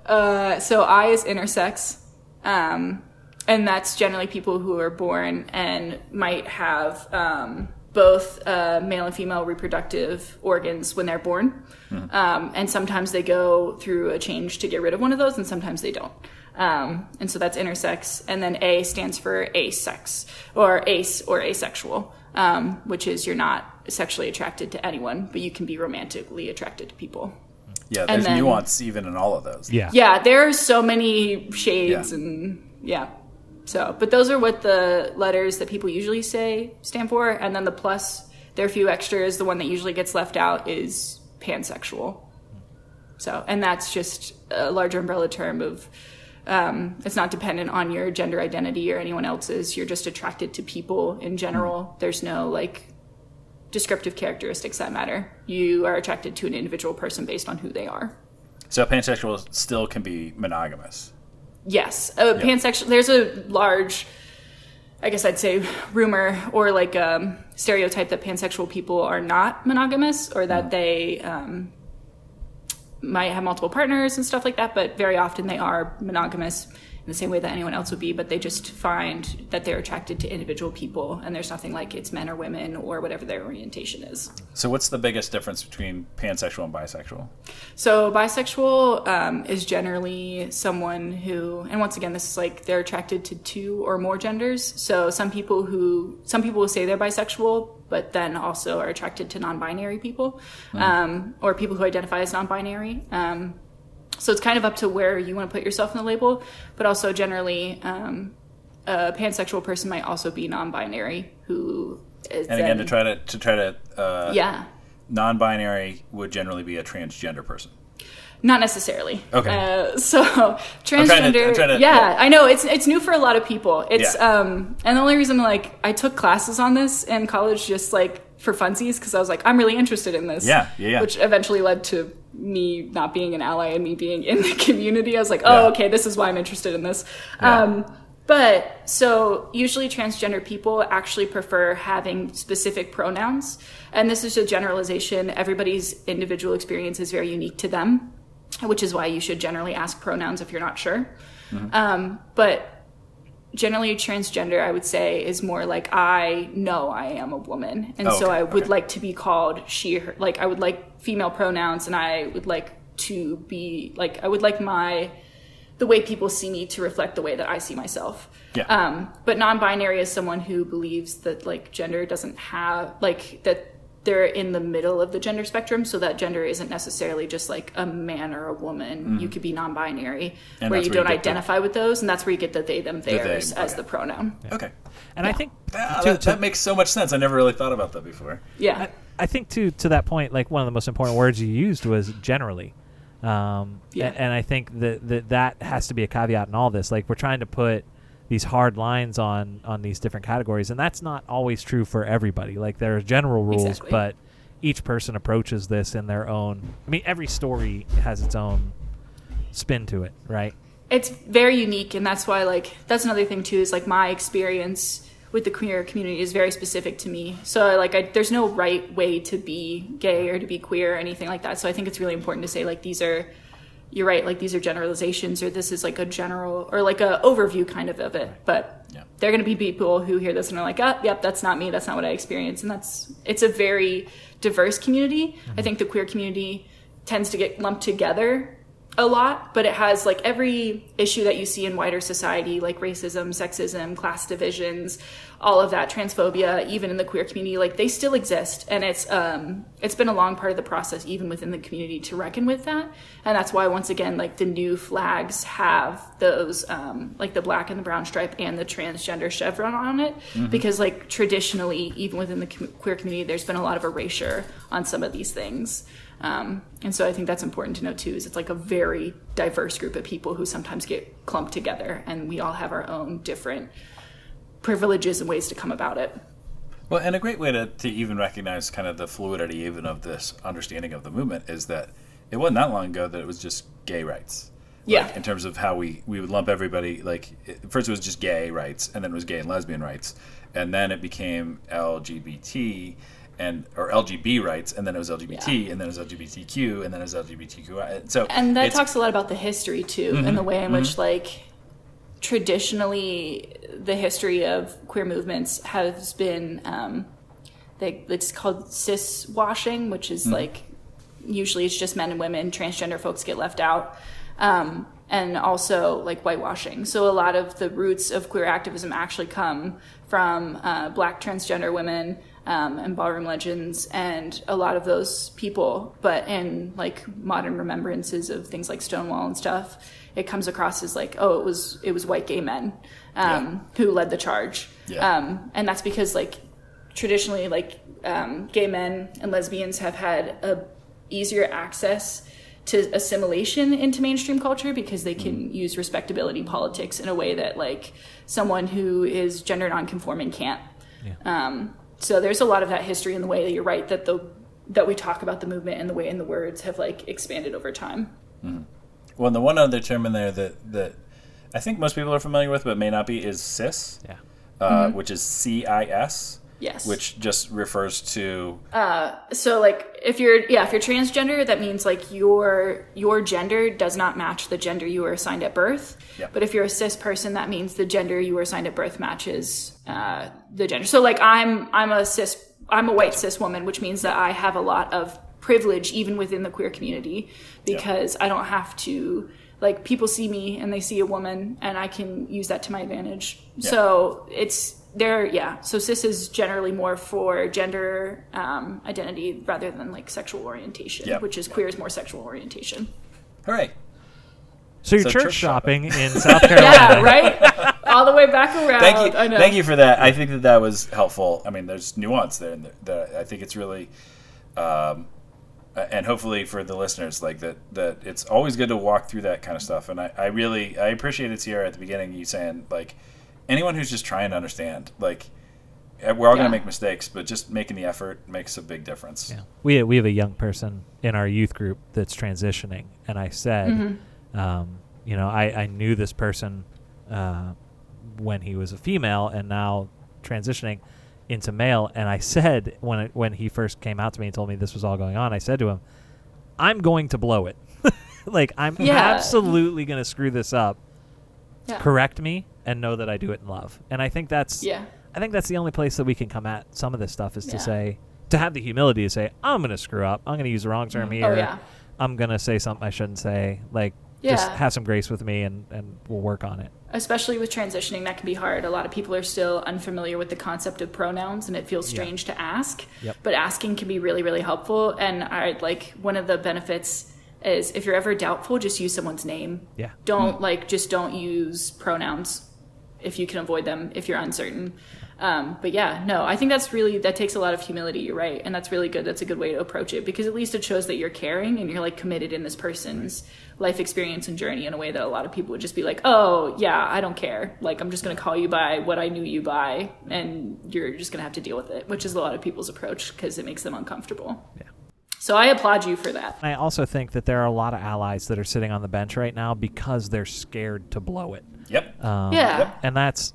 Uh, so I is intersex, um, and that's generally people who are born and might have um, both uh, male and female reproductive organs when they're born, um, and sometimes they go through a change to get rid of one of those, and sometimes they don't. Um, and so that's intersex, and then A stands for asex or ace or asexual, um, which is you're not sexually attracted to anyone, but you can be romantically attracted to people. Yeah. There's then- nuance even in all of those. Yeah. Yeah, there are so many shades Yeah. and yeah. So, but those are what the letters that people usually say stand for, and then the plus, there are a few extras. The one that usually gets left out is pansexual. So, and that's just a larger umbrella term of um, it's not dependent on your gender identity or anyone else's. You're just attracted to people in general. There's no like descriptive characteristics that matter. You are attracted to an individual person based on who they are. So pansexual still can be monogamous. Yes, uh, pansexual. There's a large, I guess I'd say, rumor or like um, stereotype that pansexual people are not monogamous or that they um, might have multiple partners and stuff like that. But very often they are monogamous in the same way that anyone else would be. But they just find that they're attracted to individual people, and there's nothing like it's men or women or whatever their orientation is. So what's the biggest difference between pansexual and bisexual? So bisexual um, is generally someone who, and once again, this is like they're attracted to two or more genders. So some people who, some people will say they're bisexual, but then also are attracted to non-binary people, um, or people who identify as non-binary. Um, so it's kind of up to where you want to put yourself in the label, but also generally, um, a pansexual person might also be non-binary who is And again, to try to to try to uh, yeah. non-binary would generally be a transgender person. Not necessarily. Okay. Uh, so transgender. to- I'm to- yeah, yeah. I know it's it's new for a lot of people. It's Yeah. um, and the only reason like I took classes on this in college just like for funsies because I was like I'm really interested in this. Yeah, yeah, yeah. Which eventually led to me not being an ally and me being in the community. I was like, oh, Yeah. okay, this is why I'm interested in this. Yeah. Um, but so usually transgender people actually prefer having specific pronouns. And this is a generalization. Everybody's individual experience is very unique to them, which is why you should generally ask pronouns if you're not sure. Um, but generally, transgender, I would say, is more like I know I am a woman. And Oh, so I would okay. like to be called she, her. Like, I would like female pronouns and I would like to be, like, I would like my the way people see me to reflect the way that I see myself. Yeah. Um, but non-binary is someone who believes that like gender doesn't have like that they're in the middle of the gender spectrum, so that gender isn't necessarily just like a man or a woman. You could be non-binary, Mm. And where you where don't get the- identify with those, and that's where you get the they them they, theirs as okay. the pronoun. Okay. And I think Ah, to- that, to- that makes so much sense. I never really thought about that before. Yeah. I, I think to to that point, like one of the most important words you used was generally, um, Yeah. a- and, I think that, that that has to be a caveat in all this. Like we're trying to put these hard lines on on these different categories, and that's not always true for everybody. Like there are general rules, Exactly. but each person approaches this in their own. I mean, every story has its own spin to it, right? it's very unique and that's why like that's another thing too is like my experience with the queer community is very specific to me so like I, there's no right way to be gay or to be queer or anything like that so i think it's really important to say like these are you're right like these are generalizations or this is like a general or like a overview kind of of it. But Yeah. there are going to be people who hear this and are like oh yep that's not me that's not what i experience and that's it's a very diverse community. Mm-hmm. I think the queer community tends to get lumped together a lot, but it has like every issue that you see in wider society, like racism, sexism, class divisions, all of that, transphobia, even in the queer community, like they still exist, and it's um, it's been a long part of the process, even within the community, to reckon with that, and that's why once again, like the new flags have those um, like the black and the brown stripe and the transgender chevron on it, because like traditionally, even within the com- queer community, there's been a lot of erasure on some of these things. Um, and so I think that's important to know too. Is it's like a very diverse group of people who sometimes get clumped together, and we all have our own different privileges and ways to come about it. Well, and a great way to, to even recognize kind of the fluidity even of this understanding of the movement is that it wasn't that long ago that it was just gay rights. Yeah. Like, in terms of how we, we would lump everybody, like, it, first it was just gay rights, and then it was gay and lesbian rights, and then it became LGBT, and or LGB rights, and then it was LGBT, Yeah. and then it was LGBTQ, and then it was LGBTQI. So And that talks a lot about the history too, and the mm-hmm. way in which mm-hmm. like traditionally the history of queer movements has been um, they, it's called cis washing, which is like usually it's just men and women. Transgender folks get left out. Um, and also like whitewashing. So a lot of the roots of queer activism actually come from uh, black transgender women um, and ballroom legends and a lot of those people. But in like modern remembrances of things like Stonewall and stuff, it comes across as like, oh, it was it was white gay men um, who led the charge. Yeah. Um, and that's because like traditionally like um, gay men and lesbians have had a easier access to assimilation into mainstream culture because they can use respectability politics in a way that like someone who is gender nonconforming can't. Um, so there's a lot of that history in the way that you're right that the that we talk about the movement and the way in the words have like expanded over time. Well, the one other term in there that, that I think most people are familiar with, but may not be, is cis, Yeah. uh, which is C I S, Yes. which just refers to Uh, so like if you're yeah if you're transgender that means like your your gender does not match the gender you were assigned at birth Yep. but if you're a cis person that means the gender you were assigned at birth matches uh, the gender so like i'm i'm a cis i'm a white cis woman which means that i have a lot of privilege even within the queer community because i don't have to like people see me and they see a woman and i can use that to my advantage so it's there yeah so cis is generally more for gender um, identity rather than like sexual orientation Yeah. which is queer is more sexual orientation hooray. So you're So church, church shopping in South Carolina. yeah right all the way back around Thank you, I know. thank you for that. I think that that was helpful. I mean, there's nuance there, and that I think it's really, um, and hopefully for the listeners, like that, that it's always good to walk through that kind of stuff. And I, I really, I appreciated Sierra at the beginning. You saying like, anyone who's just trying to understand, like, eh, we're all Yeah. gonna make mistakes, but just making the effort makes a big difference. Yeah. We we have a young person in our youth group that's transitioning, and I said, Mm-hmm. um, you know, I, I knew this person uh, when he was a female, and now transitioning into male. And I said when it, when he first came out to me and told me this was all going on, I said to him, "I'm going to blow it. like I'm Yeah. absolutely going to screw this up. Yeah. Correct me, and know that I do it in love." And I think that's yeah I think that's the only place that we can come at some of this stuff is to say to have the humility to say I'm going to screw up. I'm going to use the wrong term mm-hmm. oh, here. oh yeah I'm going to say something I shouldn't say. Like just have some grace with me and and we'll work on it. Especially with transitioning that can be hard. A lot of people are still unfamiliar with the concept of pronouns and it feels strange to ask. Yep. but asking can be really really helpful. And i like one of the benefits is if you're ever doubtful just use someone's name. Yeah. don't like just don't use pronouns if you can avoid them if you're uncertain. Um, but yeah no i think that's really that takes a lot of humility you're right. And that's really good. That's a good way to approach it because at least it shows that you're caring and you're like committed in this person's life experience and journey in a way that a lot of people would just be like oh yeah i don't care like i'm just going to call you by what i knew you by and you're just going to have to deal with it which is a lot of people's approach because it makes them uncomfortable Yeah. so i applaud you for that I also think that there are a lot of allies that are sitting on the bench right now because they're scared to blow it. Yep. Um, yeah and that's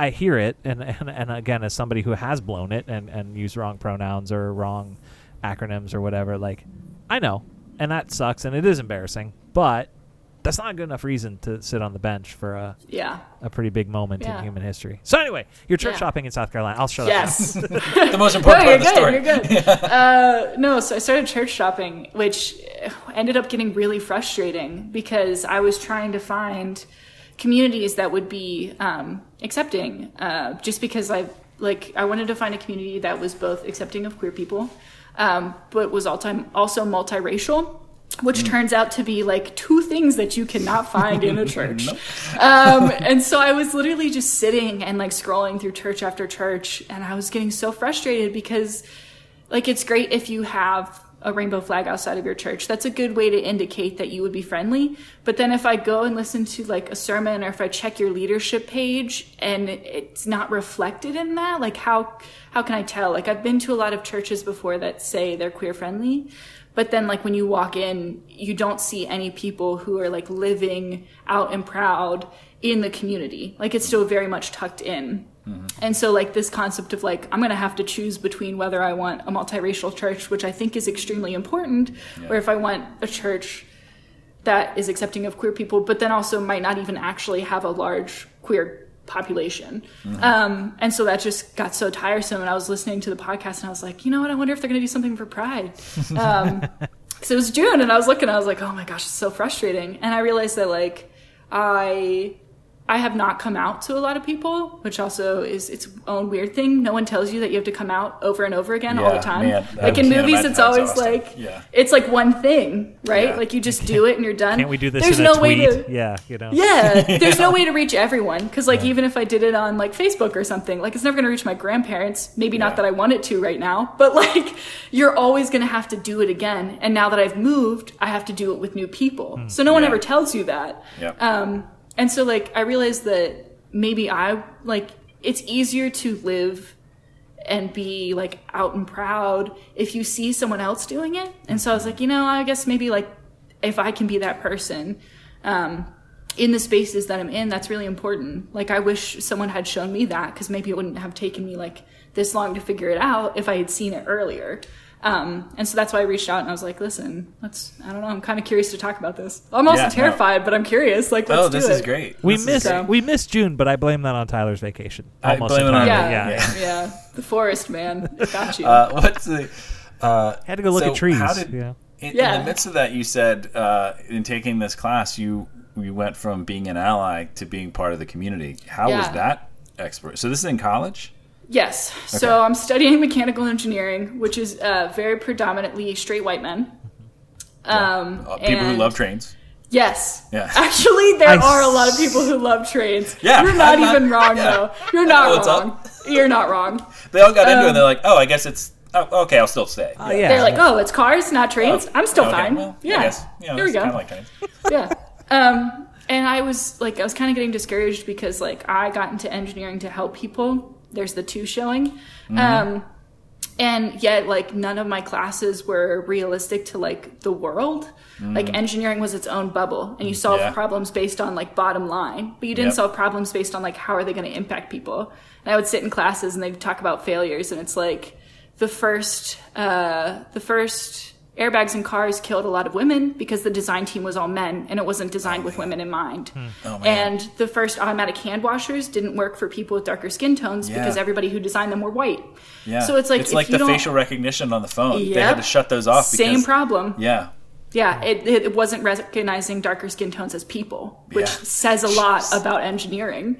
I hear it, and, and and again, as somebody who has blown it and and used wrong pronouns or wrong acronyms or whatever, like I know, and that sucks, and it is embarrassing, but that's not a good enough reason to sit on the bench for a, Yeah. a pretty big moment Yeah. in human history. So anyway, you're church Yeah. shopping in South Carolina. I'll shut Yes. up. the most no, important you're part of the story. You're good. uh, no, so I started church shopping, which ended up getting really frustrating because I was trying to find communities that would be um, accepting. Uh, just because I like, I wanted to find a community that was both accepting of queer people, um, but was also also multiracial. Which turns out to be like two things that you cannot find in a church. um, and so I was literally just sitting and like scrolling through church after church, and I was getting so frustrated because, like, it's great if you have a rainbow flag outside of your church. That's a good way to indicate that you would be friendly. But then if I go and listen to like a sermon or if I check your leadership page and it's not reflected in that, like how how can I tell? Like I've been to a lot of churches before that say they're queer friendly, but then like when you walk in, you don't see any people who are like living out and proud in the community. Like it's still very much tucked in. And so, like, this concept of like, I'm going to have to choose between whether I want a multiracial church, which I think is extremely important, or if I want a church that is accepting of queer people, but then also might not even actually have a large queer population. Um, and so that just got so tiresome. And I was listening to the podcast and I was like, you know what? I wonder if they're going to do something for Pride. Um, so it was June and I was looking, I was like, oh my gosh, it's so frustrating. And I realized that like, I I have not come out to a lot of people, which also is its own weird thing. No one tells you that you have to come out over and over again all the time. man, I like in movies, it's always exhausting. like Yeah. it's like one thing, right? Yeah. Like you just do it and you're done. Can't we do this There's in a no way to yeah, you know. yeah, there's no way to reach everyone because, like, even if I did it on like Facebook or something, like, it's never gonna reach my grandparents. Maybe Yeah. not that I want it to right now, but like, you're always gonna have to do it again. And now that I've moved, I have to do it with new people. So no one ever tells you that. Yep. Um, and so like, I realized that maybe I like it's easier to live and be like out and proud if you see someone else doing it. And so I was like, you know, I guess maybe like if I can be that person um, in the spaces that I'm in, that's really important. Like I wish someone had shown me that because maybe it wouldn't have taken me like this long to figure it out if I had seen it earlier. Um, and so that's why I reached out and I was like, listen, let's, I don't know, I'm kind of curious to talk about this. I'm also Yeah, no. terrified, but I'm curious. Like, let's Oh, do this it. is great. We This missed great. we missed June, but I blame that on Tyler's vacation. I Almost blame it on- entirely. Yeah, yeah. yeah, The forest, man. It got you. Uh, what's the? Uh, Had to go look so at trees. How did, yeah. in, in Yeah. the midst of that, you said uh, in taking this class, you you went from being an ally to being part of the community. How was that expert? So this is in college. Yes. Okay. So I'm studying mechanical engineering, which is uh, very predominantly straight white men. Um, Uh, people who love trains. Yes. Yeah. Actually, there I are a lot of people who love trains. Yeah, You're not not- even wrong, yeah. though. You're not What's wrong. You're not wrong. They all got into it. Um, and They're like, oh, I guess it's. Oh, okay, I'll still stay. Oh, yeah. They're like, oh, it's cars, not trains. Oh, I'm still okay, fine. well, yeah. I guess, you know, Here we go. Kind of like trains. yeah. Um, and I was like, I was kind of getting discouraged because like I got into engineering to help people. There's the two showing. Mm-hmm. Um, and yet like none of my classes were realistic to like the world. Like engineering was its own bubble and you solve Mm. Yeah. problems based on like bottom line, but you didn't Yep. solve problems based on like how are they going to impact people. And I would sit in classes and they'd talk about failures and it's like the first uh the first airbags in cars killed a lot of women because the design team was all men and it wasn't designed with women in mind. Hmm. Oh, man. and the first automatic hand washers didn't work for people with darker skin tones Yeah. because everybody who designed them were white. Yeah. So it's like it's if like you the don't- facial recognition on the phone. They had to shut those off. Same because, problem. Yeah. Yeah, it, it wasn't recognizing darker skin tones as people, which Yeah. says a lot Jeez. about engineering.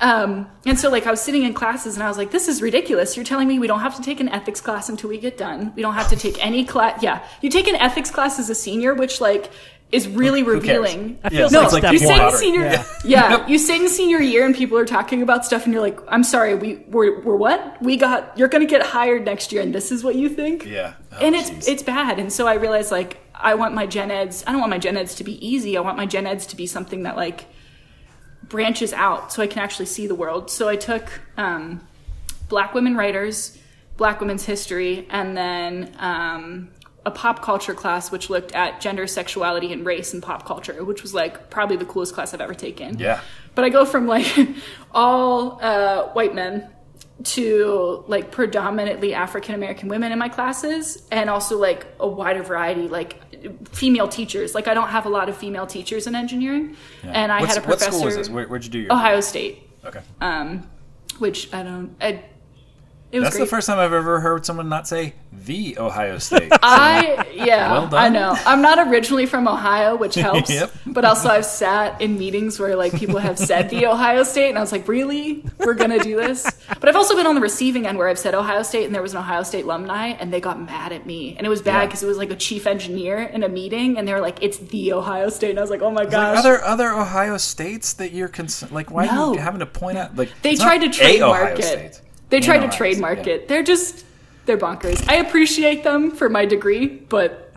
Um, and so, like, I was sitting in classes and I was like, this is ridiculous. You're telling me we don't have to take an ethics class until we get done. We don't have to take any class. Yeah. You take an ethics class as a senior, which, like, is really Who revealing. That Yeah, feels no, like it's like step you teaching say in senior, Yeah. yeah, you say in senior year, and people are talking about stuff, and you're like, "I'm sorry, we we're, we're what? We got you're gonna get hired next year, and this is what you think?" Yeah. Oh, and it's jeez. it's bad. And so I realized like I want my gen eds. I don't want my gen eds to be easy. I want my gen eds to be something that like branches out, so I can actually see the world. So I took um, Black women writers, Black women's history, and then um, a pop culture class which looked at gender, sexuality, and race in pop culture, which was like probably the coolest class I've ever taken. Yeah. But I go from like all uh, white men to like predominantly African American women in my classes, and also like a wider variety. Like female teachers. Like I don't have a lot of female teachers in engineering, and I What's- had a professor. what school was this? Where, where'd you do your? Ohio State, Okay. um, which I don't. I, it was That's great. the first time I've ever heard someone not say the Ohio State. I yeah, Well done. I know. I'm not originally from Ohio, which helps. Yep. But also, I've sat in meetings where like people have said the Ohio State, and I was like, really, we're gonna do this? But I've also been on the receiving end where I've said Ohio State, and there was an Ohio State alumni, and they got mad at me, and it was bad Yeah. because it was like a chief engineer in a meeting, and they were like, it's the Ohio State, and I was like, oh my Like, gosh. are there other Ohio states that you're concerned? like? Why are you having to point out? Like They tried to trademark it. State. They An tried to trademark yeah. it. They're just they're bonkers. I appreciate them for my degree, but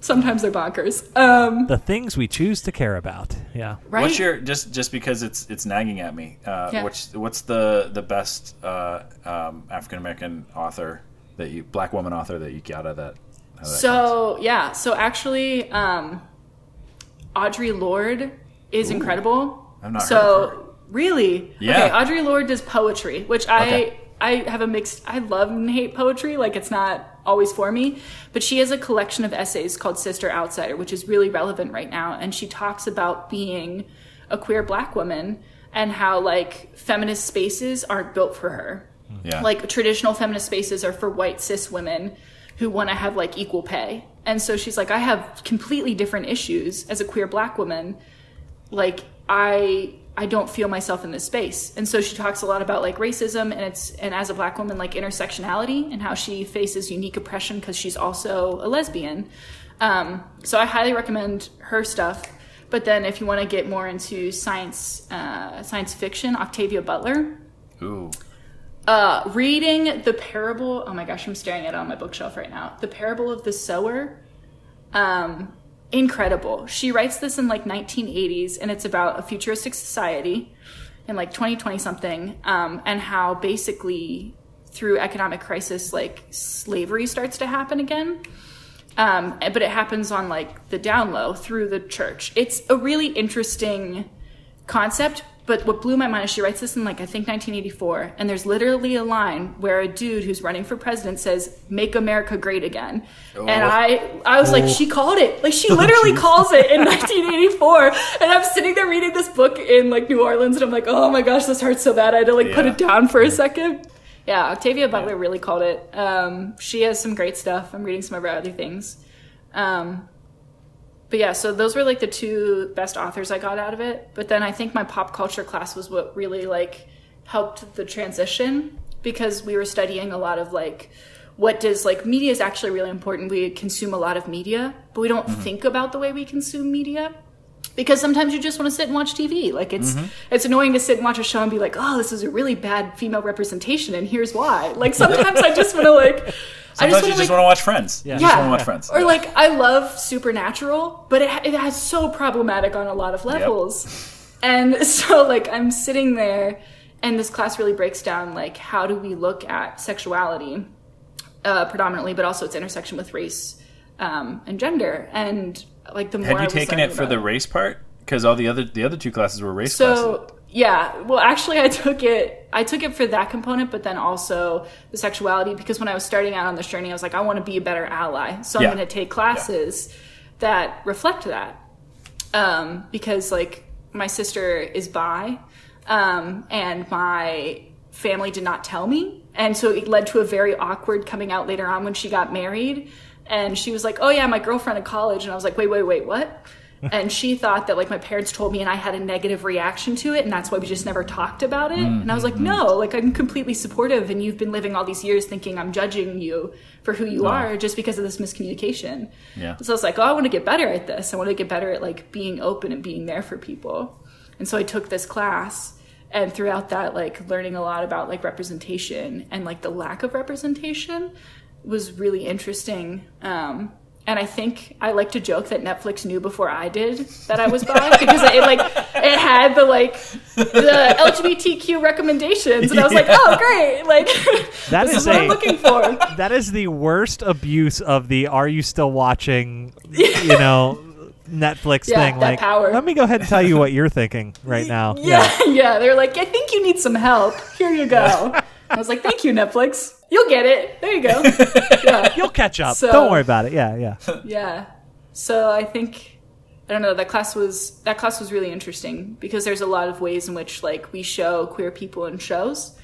sometimes they're bonkers. Um, The things we choose to care about. Yeah. right? What's your just just because it's it's nagging at me? Uh, Yeah. What's what's the the best uh, um, African American author that you black woman author that you got out of that? out of that class? So yeah, so actually, um, Audre Lorde is incredible. I'm not so heard of her. Really, Yeah. Okay, Audre Lorde does poetry, which I Okay. I have a mixed. I love and hate poetry. Like it's not always for me, but she has a collection of essays called Sister Outsider, which is really relevant right now, and she talks about being a queer black woman and how like feminist spaces aren't built for her yeah, like traditional feminist spaces are for white cis women who want to have like equal pay and so she's like i have completely different issues as a queer black woman like i i don't feel myself in this space and so she talks a lot about like racism and it's and as a black woman like intersectionality and how she faces unique oppression because she's also a lesbian um, so i highly recommend her stuff but then if you want to get more into science uh, science fiction octavia butler ooh, uh, reading the parable. Oh my gosh, I'm staring at it on my bookshelf right now. The parable of the sower. Um, incredible. She writes this in like 1980s, and it's about a futuristic society in like 2020 something, um, and how basically through economic crisis, like slavery starts to happen again. Um, but it happens on like the down low through the church. It's a really interesting concept. But what blew my mind is she writes this in like I think 1984, and there's literally a line where a dude who's running for president says "Make America Great Again," and I I was like, she called it. Like she literally calls it in 1984, and I'm sitting there reading this book in like New Orleans, and I'm like, oh my gosh, this hurts so bad. I had to like put it down for a second. Yeah, Octavia Butler really called it. Um, she has some great stuff. I'm reading some of her other things. Um, but yeah, so those were like the two best authors I got out of it. But then I think my pop culture class was what really like helped the transition because we were studying a lot of like what does like media is actually really important. We consume a lot of media, but we don't mm-hmm. think about the way we consume media because sometimes you just want to sit and watch TV. Like it's it's annoying to sit and watch a show and be like, "Oh, this is a really bad female representation and here's why." Like sometimes I just want to like I sometimes you wanna, just like, want to watch Friends. Yeah. You just want to watch Friends. or like I love Supernatural, but it, it has so problematic on a lot of levels. And so like I'm sitting there and this class really breaks down like how do we look at sexuality uh, predominantly, but also its intersection with race um, and gender. And like the more Had you taken it for the race part? Because all the other the other two classes were race classes. so yeah, well, actually, I took it. I took it for that component, but then also the sexuality because when I was starting out on this journey, I was like, I want to be a better ally, so Yeah. I'm going to take classes that reflect that. Um, because like my sister is bi, um, and my family did not tell me, and so it led to a very awkward coming out later on when she got married, and she was like, "Oh yeah, my girlfriend in college," and I was like, "Wait, wait, wait, what?" and she thought that like my parents told me and I had a negative reaction to it and that's why we just never talked about it. And I was like, mm-hmm. "No, like I'm completely supportive and you've been living all these years thinking I'm judging you for who you are just because of this miscommunication." Yeah. So I was like, "Oh, I want to get better at this. I want to get better at like being open and being there for people." And so I took this class and throughout that like learning a lot about like representation and like the lack of representation was really interesting. Um and I think I like to joke that Netflix knew before I did that I was bi because it like it had the like the LGBTQ recommendations, and I was like, oh great, like That is is what a- I'm looking for. That is the worst abuse of the "Are you still watching?" You know, Netflix Yeah, thing. like, power. let me go ahead and tell you what you're thinking right now. Yeah, yeah. They're like, I think you need some help. Here you go. I was like, thank you, Netflix. You'll get it. There you go. Yeah, You'll catch up. So- Don't worry about it. Yeah, yeah. yeah. So I think I don't know that class was that class was really interesting because there's a lot of ways in which like we show queer people in shows,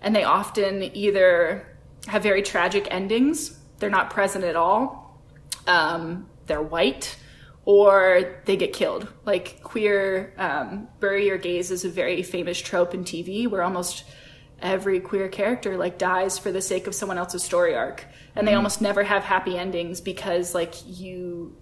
and they often either have very tragic endings, they're not present at all, um, they're white, or they get killed. Like queer um, bury your gays is a very famous trope in TV where almost every queer character like dies for the sake of someone else's story arc. And they almost never have happy endings because like you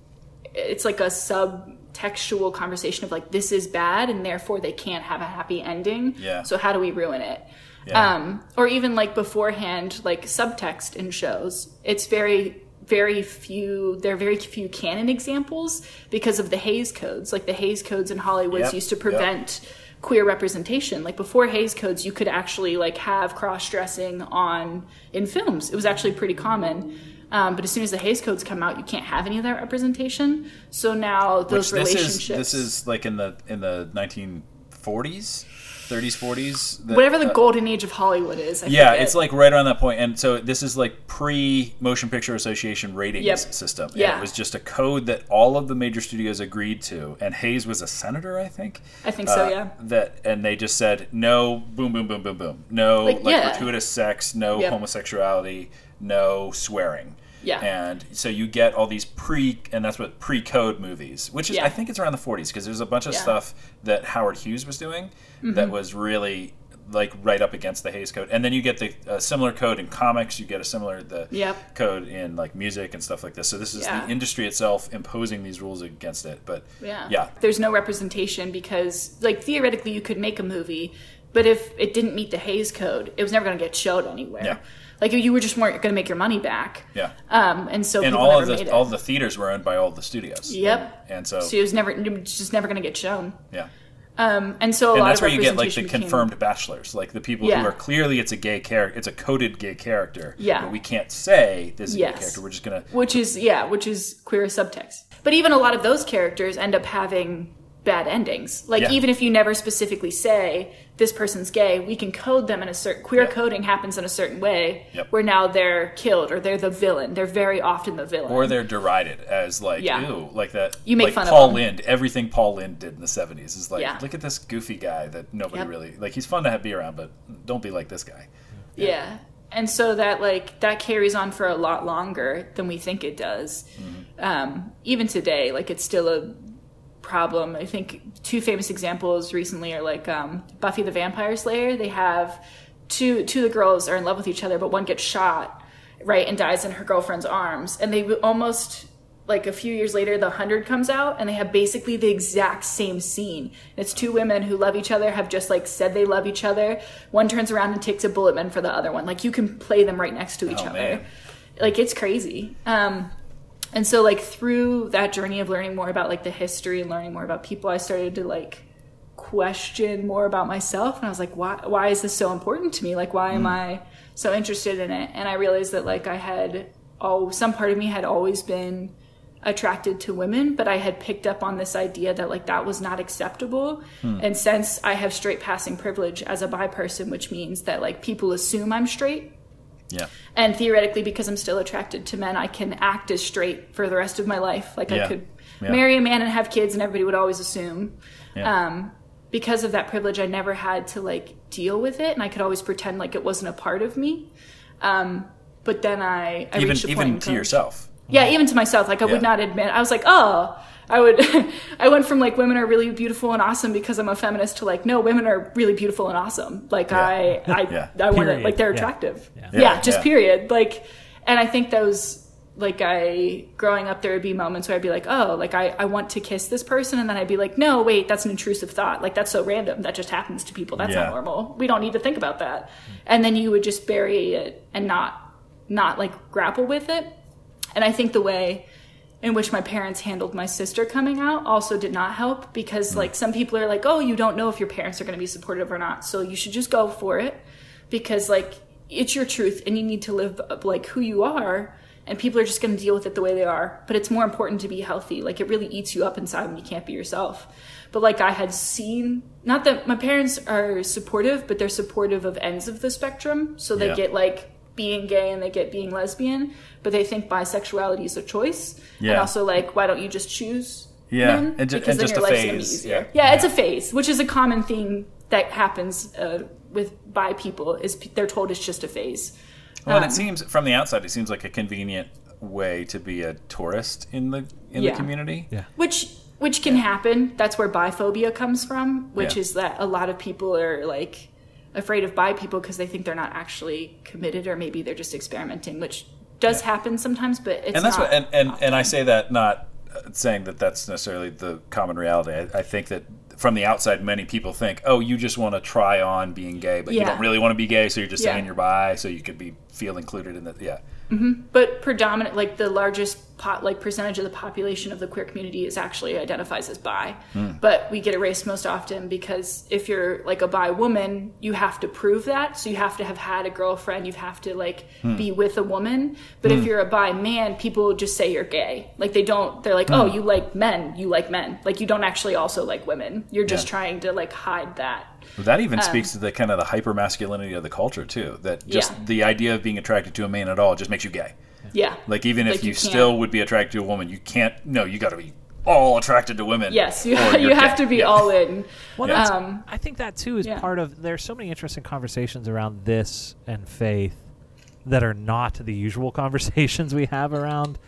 it's like a subtextual conversation of like this is bad and therefore they can't have a happy ending. Yeah. so how do we ruin it? Yeah. um or even like beforehand like subtext in shows. It's very very few there are very few canon examples because of the Hays codes. Like the Hays codes in Hollywood Yep, used to yep. Queer representation. Like before Hays codes you could actually like have cross-dressing on in films. It was actually pretty common. Um, but as soon as the Hays codes come out you can't have any of that representation. So now those Which this relationships is this is like in the in the 1940s, 30s, 40s. that- whatever the uh, golden age of Hollywood is I Yeah, forget. it's like right around that point, and so this is like pre Motion Picture Association ratings Yep. system. And Yeah. it was just a code that all of the major studios agreed to, and Hays was a senator, I think. I think so Uh, yeah That and they just said no, boom, boom, boom, boom, boom, no Like, like, yeah. gratuitous sex, no Yep. homosexuality, no swearing. Yeah. And so you get all these pre, and that's what pre-code movies, which is Yeah. I think it's around the 40s because there's a bunch of Yeah. Mm-hmm. stuff that Howard Hughes was doing that was really like right up against the Hays Code, and then you get the uh, similar code in comics. You get a similar the Yep. code in like music and stuff like this. So this is Yeah. the industry itself imposing these rules against it. But Yeah. yeah, There's no representation because, like, theoretically, you could make a movie, but if it didn't meet the Hays Code, it was never going to get showed anywhere. Yeah. Like, you were just weren't going to make your money back. yeah. Um, and so And all of the all the theaters were owned by all the studios. Yep. And so so it was never, it was just never going to get shown. yeah. Um, and so a and that's where you get like the became- confirmed bachelors, like the people Yeah. who are clearly it's a gay character, it's a coded gay character. Yeah. but we can't say this is a gay character. We're just gonna which is yeah, which is queer subtext. But even a lot of those characters end up having bad endings. Like Yeah. even if you never specifically say this person's gay, we can code them in a certain queer Yep. coding happens in a certain way Yep. where now they're killed or they're the villain. They're very often the villain. or they're derided as like Yeah. ew, like that. You make like fun of Paul them. Lynde. Everything Paul Lynde did in the seventies is like, Yeah. look at this goofy guy that nobody Yep. really like. He's fun to have be around, but don't be like this guy. Yeah. And so that like that carries on for a lot longer than we think it does. Mm-hmm. Um, even today, like it's still a problem. I think two famous examples recently are like um, Buffy the Vampire Slayer. They have two two of the girls are in love with each other, but one gets shot right and dies in her girlfriend's arms, and they almost like a few years later the 100 comes out and they have basically the exact same scene it's two women who love each other have just like said they love each other one turns around and takes a bullet men for the other one like you can play them right next to each Oh, other man. like it's crazy um and so like through that journey of learning more about like the history and learning more about people i started to like question more about myself. And i was like why why is this so important to me? Like why am mm. i so interested in it? And i realized that like i had oh some part of me had always been attracted to women but i had picked up on this idea that like that was not acceptable. Hmm. And since i have straight passing privilege as a bi person which means that like people assume i'm straight Yeah, and theoretically because i'm still attracted to men i can act as straight for the rest of my life like i could Yeah. marry a man and have kids and everybody would always assume yeah. um, because of that privilege i never had to like deal with it and i could always pretend like it wasn't a part of me um, but then i, I even reached a even in to yourself. yeah even to myself like i Yeah. would not admit i was like oh i would i went from like women are really beautiful and awesome because i'm a feminist to like no women are really beautiful and awesome. Like i i Yeah. i want to like they're Yeah. attractive. Yeah. yeah, Yeah, just yeah. period. Like and i think those like i growing up there would be moments where i'd be like oh like i, I want to kiss this person and then i'd be like no wait that's an intrusive thought. Like that's so random. That just happens to people. That's Yeah. not normal. We don't need to think about that. And then you would just bury it and not not like grapple with it. And i think the way in which my parents handled my sister coming out also did not help because like some people are like oh you don't know if your parents are going to be supportive or not so you should just go for it. Because like it's your truth and you need to live up, like who you are and people are just going to deal with it the way they are. But it's more important to be healthy. Like it really eats you up inside when you can't be yourself. But like i had seen not that my parents are supportive but they're supportive of ends of the spectrum. So they Yeah. get like being gay and they get being lesbian, but they think bisexuality is a choice. And also like, why don't you just choose? Yeah, men? and ju- because and then just your a life's gonna be easier. yeah. Yeah, it's a phase, which is a common thing that happens uh, with bi people. Is p- they're told it's just a phase. Well, and Um, it seems from the outside, it seems like a convenient way to be a tourist in the in Yeah. the community. Yeah. which which can happen that's where biphobia comes from which Yeah. is that a lot of people are like afraid of bi people because they think they're not actually committed or maybe they're just experimenting which does happen sometimes but it's and that's not what and, and, and I say that not saying that that's necessarily the common reality. I, I think that from the outside, many people think, oh, you just want to try on being gay, but you don't really want to be gay, so you're just Yeah. saying you're bi, so you could be feel included in the yeah. But predominant like the largest pot like percentage of the population of the queer community is actually identifies as bi. Hmm. but we get erased most often because if you're like a bi woman you have to prove that. So you have to have had a girlfriend. You have to like Hmm. be with a woman. But if you're a bi man people just say you're gay. Like they don't they're like oh Hmm. you like men. You like men. Like you don't actually also like women. You're just Yeah. trying to like hide that that even speaks to the kind of the hyper masculinity of the culture too. That just Um, Yeah. the idea of being attracted to a man at all just makes you gay. yeah Like even if you, you still would be attracted to a woman, you can't. No, you got to be all attracted to women. yes you, you have gay. to be Yeah. all in Well, Yeah. Um, I think that too is yeah. part of. There's so many interesting conversations around this and faith that are not the usual conversations we have around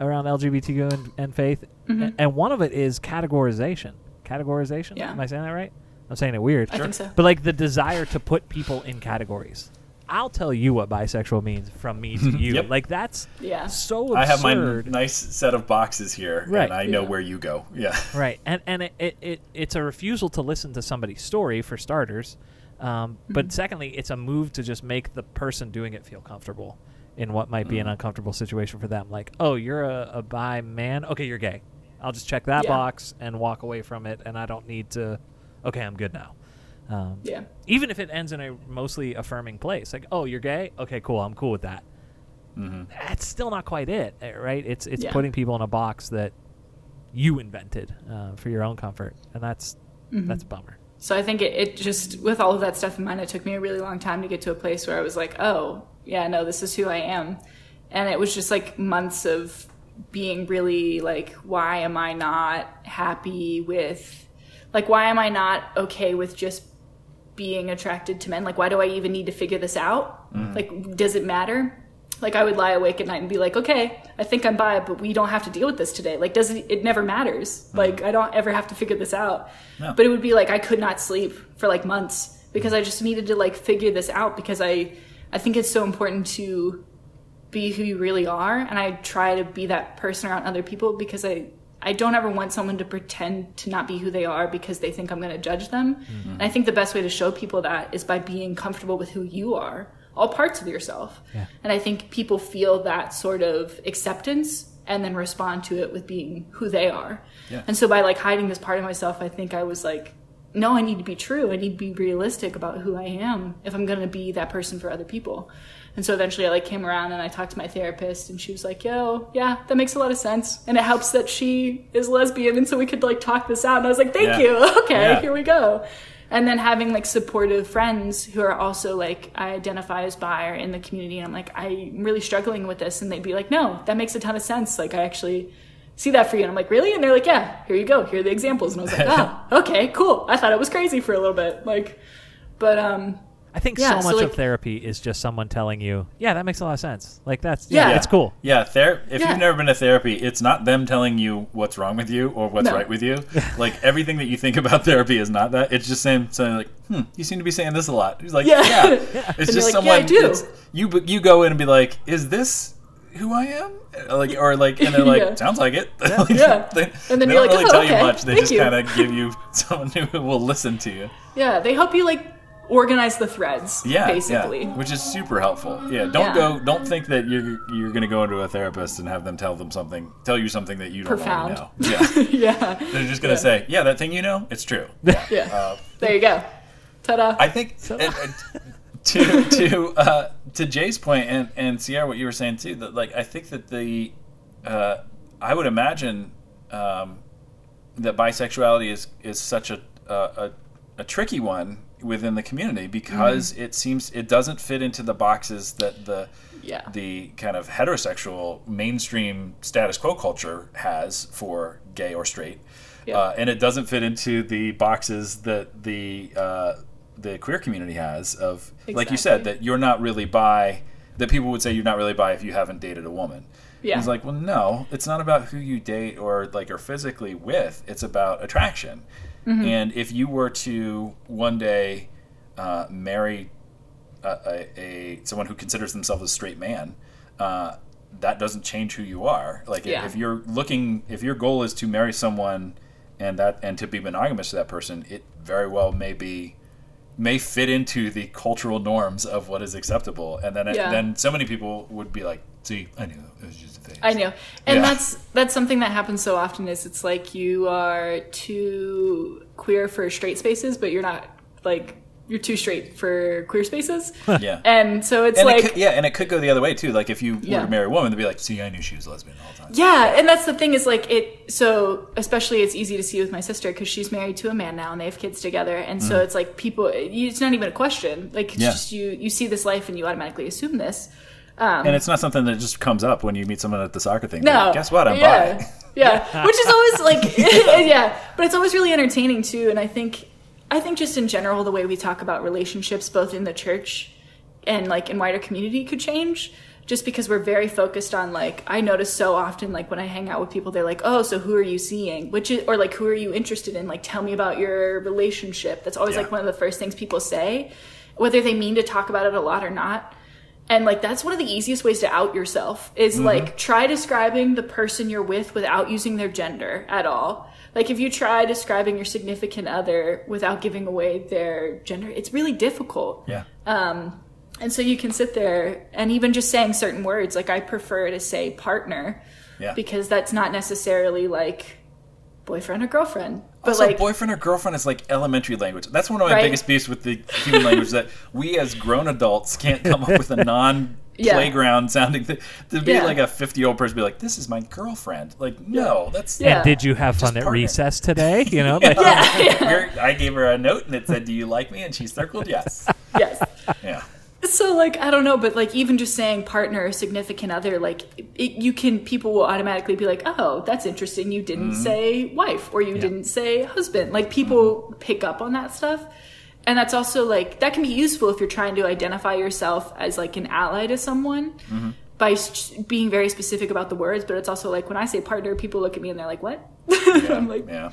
around LGBTQ and, and faith. Mm-hmm. A- And one of it is categorization. Categorization. Yeah. Am I saying that right? I'm saying it weird. I think so. But like the desire to put people in categories. I'll tell you what bisexual means from me to you. Yep. Like that's Yeah. so absurd. I have my n- nice set of boxes here, Right. and I know where you go. Yeah. Right, and and it, it, it it's a refusal to listen to somebody's story for starters, um, but secondly, it's a move to just make the person doing it feel comfortable in what might be an uncomfortable situation for them. Like, oh, you're a, a bi man, okay, you're gay. I'll just check that Yeah. box and walk away from it, and I don't need to. Okay, I'm good now. Um, yeah even if it ends in a mostly affirming place, like, oh, you're gay, okay, cool, I'm cool with that. That's still not quite it, eh, right? It's it's Yeah. putting people in a box that you invented uh, for your own comfort, and that's that's a bummer. So I think it, it just, with all of that stuff in mind, it took me a really long time to get to a place where I was like, oh, yeah, no, this is who I am. And it was just like months of being really like, why am I not happy with, like, why am I not okay with just being attracted to men? Like, why do I even need to figure this out? Mm. Like, does it matter? Like, I would lie awake at night and be like, okay, I think I'm bi, but we don't have to deal with this today. Like, does it, it never matters. Mm. Like, I don't ever have to figure this out. No. But it would be like I could not sleep for like months because mm. I just needed to like figure this out because I, I think it's so important to be who you really are. And I try to be that person around other people because I, I don't ever want someone to pretend to not be who they are because they think I'm going to judge them. Mm-hmm. And I think the best way to show people that is by being comfortable with who you are, all parts of yourself. Yeah. And I think people feel that sort of acceptance and then respond to it with being who they are. Yeah. And so by like hiding this part of myself, I think I was like, no, I need to be true. I need to be realistic about who I am if I'm going to be that person for other people. And so eventually I like came around and I talked to my therapist and she was like, yo, yeah, that makes a lot of sense. And it helps that she is lesbian. And so we could like talk this out. And I was like, thank Yeah. you. Okay, Yeah. here we go. And then having like supportive friends who are also like, I identify as bi or in the community. And I'm like, I'm really struggling with this. And they'd be like, no, that makes a ton of sense. Like, I actually see that for you. And I'm like, really? And they're like, yeah, here you go. Here are the examples. And I was like, oh, okay, cool. I thought it was crazy for a little bit. Like, but, um, I think Yeah, so so, much of therapy is just someone telling you, "Yeah, that makes a lot of sense." Like that's Yeah. yeah, it's cool. Yeah, ther- if Yeah. you've never been to therapy, it's not them telling you what's wrong with you or what's No. right with you. like everything that you think about therapy is not that. It's just saying saying like, "Hmm, you seem to be saying this a lot." He's like, Yeah. "Yeah." Yeah. It's And just like, someone "Yeah, I do." you you go in and be like, "Is this who I am?" Like or like and they're like, Yeah. "Sounds like it." Like, Yeah. They, And then they you're don't like, really "Oh, tell you much. They Thank just kind of give you someone who will listen to you. yeah, they help you like organize the threads, Yeah, basically. yeah, which is super helpful. Yeah, don't Yeah. go. Don't think that you're you're going to go into a therapist and have them tell them something, tell you something that you don't Profound. know. Yeah, yeah. they're just going to say, yeah, that thing you know, it's true. Yeah. Uh, there you go. Ta-da. I think to to uh, to Jay's point and and Sierra, what you were saying too, that like I think that the uh, I would imagine um, that bisexuality is is such a a, a, a tricky one within the community because it seems it doesn't fit into the boxes that the Yeah. the kind of heterosexual mainstream status quo culture has for gay or straight, Yeah. uh, and it doesn't fit into the boxes that the uh, the queer community has of like you said that you're not really bi. That people would say you're not really bi if you haven't dated a woman. Yeah. It's like, well, no, it's not about who you date or like are physically with. It's about attraction. Mm-hmm. And if you were to one day uh, marry a, a, a someone who considers themselves a straight man, uh, that doesn't change who you are. Like Yeah. if you're looking, if your goal is to marry someone and that and to be monogamous to that person, it very well may be may fit into the cultural norms of what is acceptable. And then it, then so many people would be like, "See, I knew it was just a phase." I know, and Yeah. that's that's something that happens so often. Is it's like you are too queer for straight spaces, but you're not like you're too straight for queer spaces. Yeah. And so it's and like it could, yeah, and it could go the other way too. Like if you Yeah. were to marry a woman, they'd be like, "See, I knew she was lesbian all the time." Yeah, and that's the thing is like it. So especially it's easy to see with my sister because she's married to a man now and they have kids together, and so mm. it's like people. It's not even a question. Like it's. Yeah. just you. You see this life and you automatically assume this. Um, and it's not something that just comes up when you meet someone at the soccer thing. No, Like, guess what? I'm yeah. bi. Yeah, which is always like yeah, but it's always really entertaining too. And I think I think just in general the way we talk about relationships, both in the church and like in wider community, could change. Just because we're very focused on like I notice so often like when I hang out with people, they're like, "Oh, so who are you seeing?" Which is or like who are you interested in? Like, tell me about your relationship. That's always Yeah. like one of the first things people say, whether they mean to talk about it a lot or not. And like that's one of the easiest ways to out yourself is like try describing the person you're with without using their gender at all. Like if you try describing your significant other without giving away their gender, it's really difficult. Yeah. Um and so you can sit there and even just saying certain words, like I prefer to say partner Yeah. because that's not necessarily like boyfriend or girlfriend. But also, like boyfriend or girlfriend is like elementary language. That's one of my Right. biggest beefs with the human language that we as grown adults can't come up with a non Yeah. playground sounding thing. To be Yeah. like a 50 year old person be like, this is my girlfriend. Like, no, that's. Yeah. And did you have fun Just at partner. recess today? You know, like, Here- I gave her a note and it said, do you like me? And she circled yes. yes. Yeah. So like I don't know, but like even just saying partner or significant other, like it, you can people will automatically be like, oh, that's interesting. You didn't mm-hmm. say wife or you didn't say husband. Like mm-hmm. people pick up on that stuff, and that's also like that can be useful if you're trying to identify yourself as like an ally to someone. Mm-hmm. By s- being very specific about the words, but it's also like when I say partner, people look at me and they're like, "What?" Yeah. I'm like, yeah.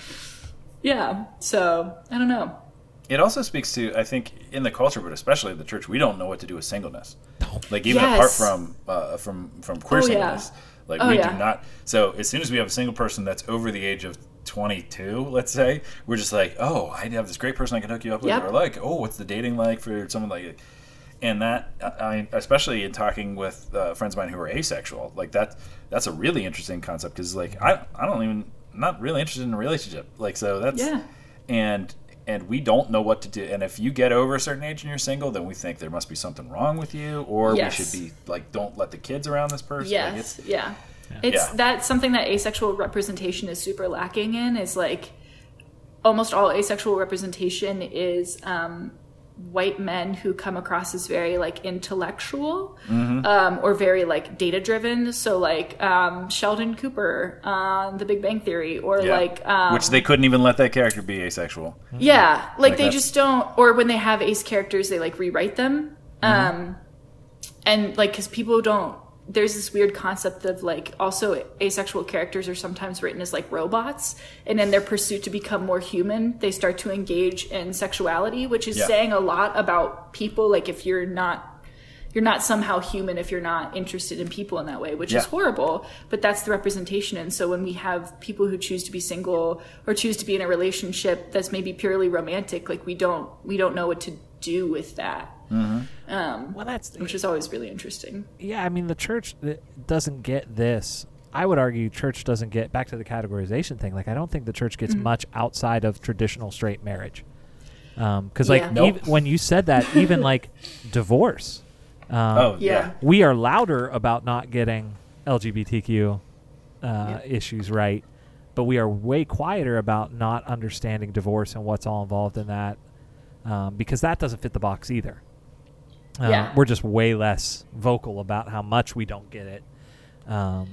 "Yeah." So I don't know. It also speaks to, I think, in the culture, but especially the church, we don't know what to do with singleness. Like even Yes. apart from uh, from from queer Oh, yeah. singleness, like Oh, we yeah. do not. So as soon as we have a single person that's over the age of 22, let's say, we're just like, oh, I have this great person I can hook you up with, Yep. or like, oh, what's the dating like for someone like. And that, I, especially in talking with uh, friends of mine who are asexual, like that, that's a really interesting concept because, like, I, I don't even, I'm not really interested in a relationship. Like, so that's, Yeah. and and we don't know what to do. And if you get over a certain age and you're single, then we think there must be something wrong with you, or Yes. we should be like, don't let the kids around this person. Like, Yes, it's- yeah. It's Yeah. that's something that asexual representation is super lacking in. Is like almost all asexual representation is um, white men who come across as very like intellectual Mm-hmm. um, or very like data driven. So like um, Sheldon Cooper on The Big Bang Theory, or yeah. like um, which they couldn't even let that character be asexual. yeah, like, they that's- just don't. Or when they have ace characters, they like rewrite them. Um, and like because people don't. There's this weird concept of like also asexual characters are sometimes written as like robots, and in their pursuit to become more human, they start to engage in sexuality, which is Yeah. saying a lot about people. Like if you're not. You're not somehow human if you're not interested in people in that way, which is horrible, but that's the representation. And so when we have people who choose to be single or choose to be in a relationship that's maybe purely romantic, like we don't we don't know what to do with that, well, that's which is always really interesting. yeah. I mean, the church doesn't get this. I would argue church doesn't get back to the categorization thing. Like, I don't think the church gets much outside of traditional straight marriage. Because, like, Yeah. Nope. even, when you said that, even like divorce, um, Oh Yeah. yeah. we are louder about not getting LGBTQ uh, issues right, but we are way quieter about not understanding divorce and what's all involved in that. um, because that doesn't fit the box either. Uh, Yeah. We're just way less vocal about how much we don't get it. Um,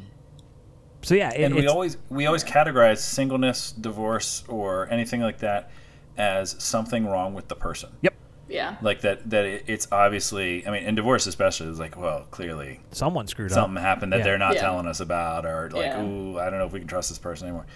so yeah, it, and we always we always categorize singleness, divorce, or anything like that as something wrong with the person. yep. Yeah. Like that that it, it's obviously. I mean, in divorce especially, it's like, well, clearly Someone screwed something up. Something happened that Yeah. they're not Yeah. telling us about, or like, Yeah. ooh, I don't know if we can trust this person anymore.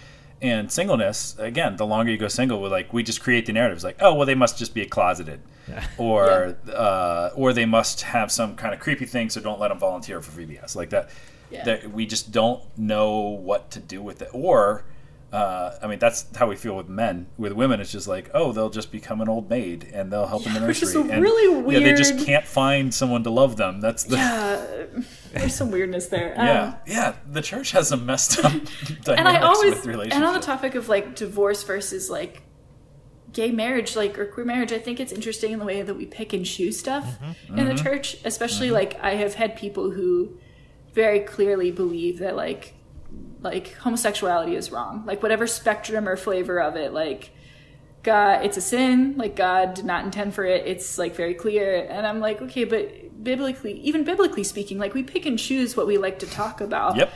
And singleness, again, the longer you go single, with like we just create the narratives, like, oh, well, they must just be closeted, Yeah. or uh, or they must have some kind of creepy thing, so don't let them volunteer for VBS, like that. Yeah. That we just don't know what to do with it, or. Uh, I mean, that's how we feel with men. With women, it's just like, oh, they'll just become an old maid and they'll help in the nursery. which nursery. is and, really Yeah, they just can't find someone to love them. That's the Yeah. There's some weirdness there. Um, yeah, yeah. The church has some messed up dynamics and I always with and on the topic of like divorce versus like gay marriage like or queer marriage i think it's interesting in the way that we pick and choose stuff Mm-hmm. in the church especially like i have had people who very clearly believe that like like homosexuality is wrong like whatever spectrum or flavor of it like god it's a sin like god did not intend for it it's like very clear and i'm like okay but biblically even biblically speaking like we pick and choose what we like to talk about Yep.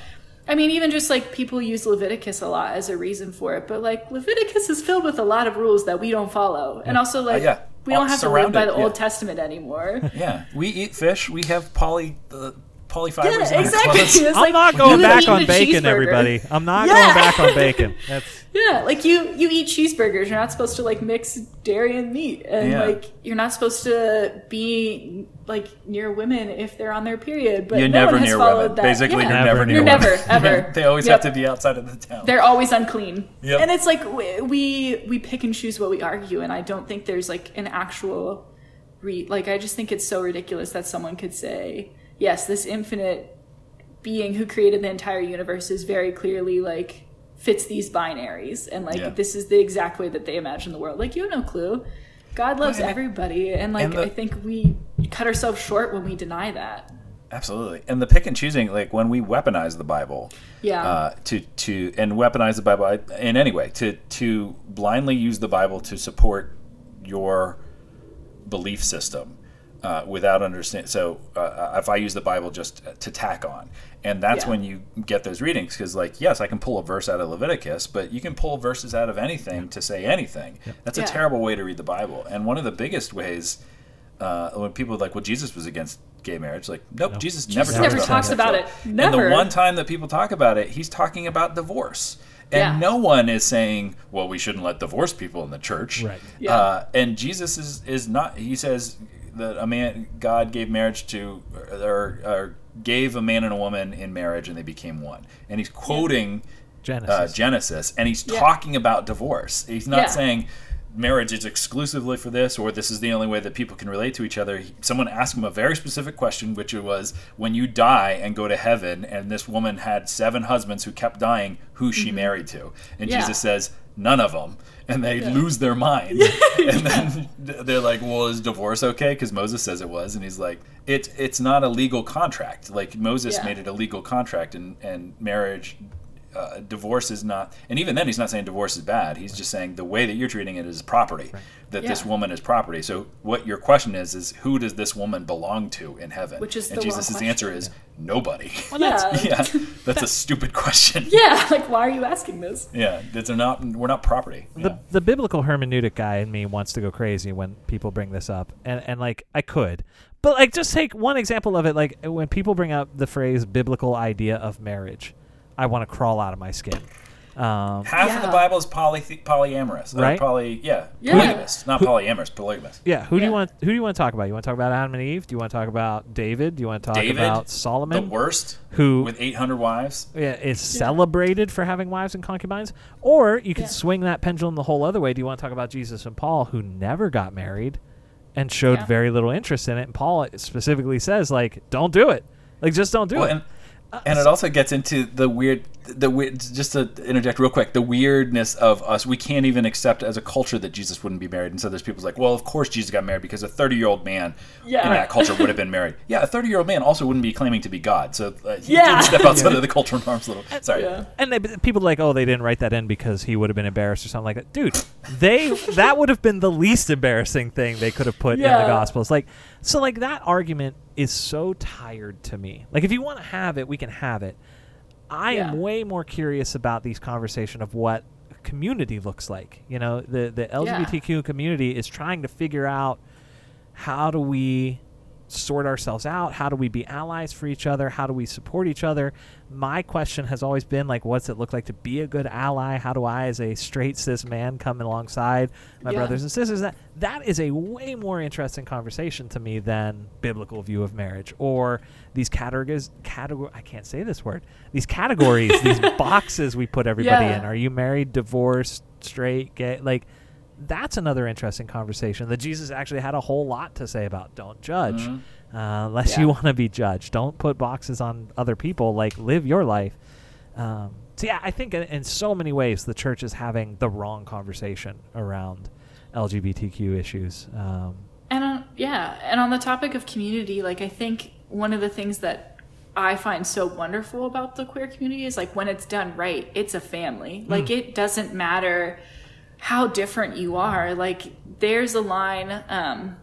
I mean, even just like people use Leviticus a lot as a reason for it, but like Leviticus is filled with a lot of rules that we don't follow, and also like Uh, yeah. we don't have to live by the Old. Testament anymore. Yeah, we eat fish. We have poly uh, polyfibers. yeah, in exactly. It's I'm like, not going back on bacon, everybody. I'm not Yeah. going back on bacon. That's Yeah, like you you eat cheeseburgers. You're not supposed to like mix dairy and meat, and Yeah. like you're not supposed to be like near women if they're on their period. But You're no never one has near followed women. that. Basically, Yeah. you're Never never near near You're women. never, ever. they always Yep. have to be outside of the town. they're always unclean. Yep. And it's like we, we we pick and choose what we argue, and I don't think there's like an actual re like I just think it's so ridiculous that someone could say, yes, this infinite being who created the entire universe is very clearly like fits these binaries and like Yeah. this is the exact way that they imagine the world. Like you have no clue. God loves Well, and- everybody, and like and the- I think we cut ourselves short when we deny that. Absolutely, and the pick and choosing, like when we weaponize the Bible, Yeah. uh, to to and weaponize the Bible in any way, to to blindly use the Bible to support your belief system uh, without understand. So uh, if I use the Bible just to tack on, and that's Yeah. when you get those readings, because like yes, I can pull a verse out of Leviticus, but you can pull verses out of anything to say anything. That's a terrible way to read the Bible, and one of the biggest ways. Uh, when people are like, well, Jesus was against gay marriage, like, nope, Jesus, never, talks never about talks about homosexuality. it. Never. And the one time that people talk about it, he's talking about divorce. And Yeah. no one is saying, well, we shouldn't let divorced people in the church. Right. Yeah. Uh, and Jesus is, is not, he says that a man, God gave marriage to, or, or gave a man and a woman in marriage and they became one. And he's quoting Genesis. uh, Genesis, and he's Yeah. talking about divorce. He's not Yeah. saying marriage is exclusively for this, or this is the only way that people can relate to each other. Someone asked him a very specific question, which was, "When you die and go to heaven, and this woman had seven husbands who kept dying, who's she married to?" And Mm-hmm. Yeah. Jesus says, "None of them." And they lose their mind, and then they're like, "Well, is divorce okay?" Because Moses says it was, and he's like, "It's it's not a legal contract. Like Moses Yeah. made it a legal contract, and and marriage uh, divorce is not, and even then, he's not saying divorce is bad. He's just saying the way that you're treating it is property. That this woman is property. So what your question is is who does this woman belong to in heaven? Which is and the wrong Jesus' answer is nobody. yeah. yeah, that's a stupid question. Yeah, like why are you asking this? Yeah, it's not. We're not property. the Yeah. the biblical hermeneutic guy in me wants to go crazy when people bring this up, and and like I could, but like just take one example of it. Like when people bring up the phrase "biblical idea of marriage," I want to crawl out of my skin. Um, Half of the Bible is poly polyamorous, or Right. Poly, yeah, Yeah. polygamous, not polyamorous, polygamous. yeah, who do you want? Who do you want to talk about? You want to talk about Adam and Eve? Do you want to talk about David? Do you want to talk David, about Solomon, The Solomon, worst, who with 800 wives. yeah, is celebrated for having wives and concubines? Or you could Yeah. swing that pendulum the whole other way. Do you want to talk about Jesus and Paul, who never got married and showed Yeah. very little interest in it? And Paul specifically says, like, don't do it. Like, just don't do Well, it. and, and it also gets into the weird the we- just to interject real quick, the weirdness of us, we can't even accept as a culture that Jesus wouldn't be married. And so there's people like, well, of course Jesus got married because a 30 year old man Yeah. in that culture would have been married. Yeah, a 30 year old man also wouldn't be claiming to be God. So uh, he Yeah. did step outside of the cultural norms a little. Sorry. Yeah. And they, people are like, oh, they didn't write that in because he would have been embarrassed or something like that. Dude, they that would have been the least embarrassing thing they could have put in the Gospels. Like, so like that argument is so tired to me. Like, if you want to have it, we can have it. I Yeah. am way more curious about these conversation of what community looks like. You know, the the LGBTQ community is trying to figure out how do we sort ourselves out? How do we be allies for each other? How do we support each other? My question has always been like, what's it look like to be a good ally? How do I, as a straight cis man, come alongside my Yeah. brothers and sisters? That that is a way more interesting conversation to me than biblical view of marriage or these categories. Category I can't say this word. These categories, these boxes we put everybody Yeah. in. Are you married, divorced, straight, gay? Like that's another interesting conversation that Jesus actually had a whole lot to say about. Don't judge Mhm. uh, unless Yeah. you want to be judged. Don't put boxes on other people. Like live your life. Um, so yeah, I think in, in so many ways the church is having the wrong conversation around LGBTQ issues. Um, And on, yeah, and on the topic of community, like I think one of the things that I find so wonderful about the queer community is like when it's done right, it's a family. Like it doesn't matter how different you are. Like there's a line, um,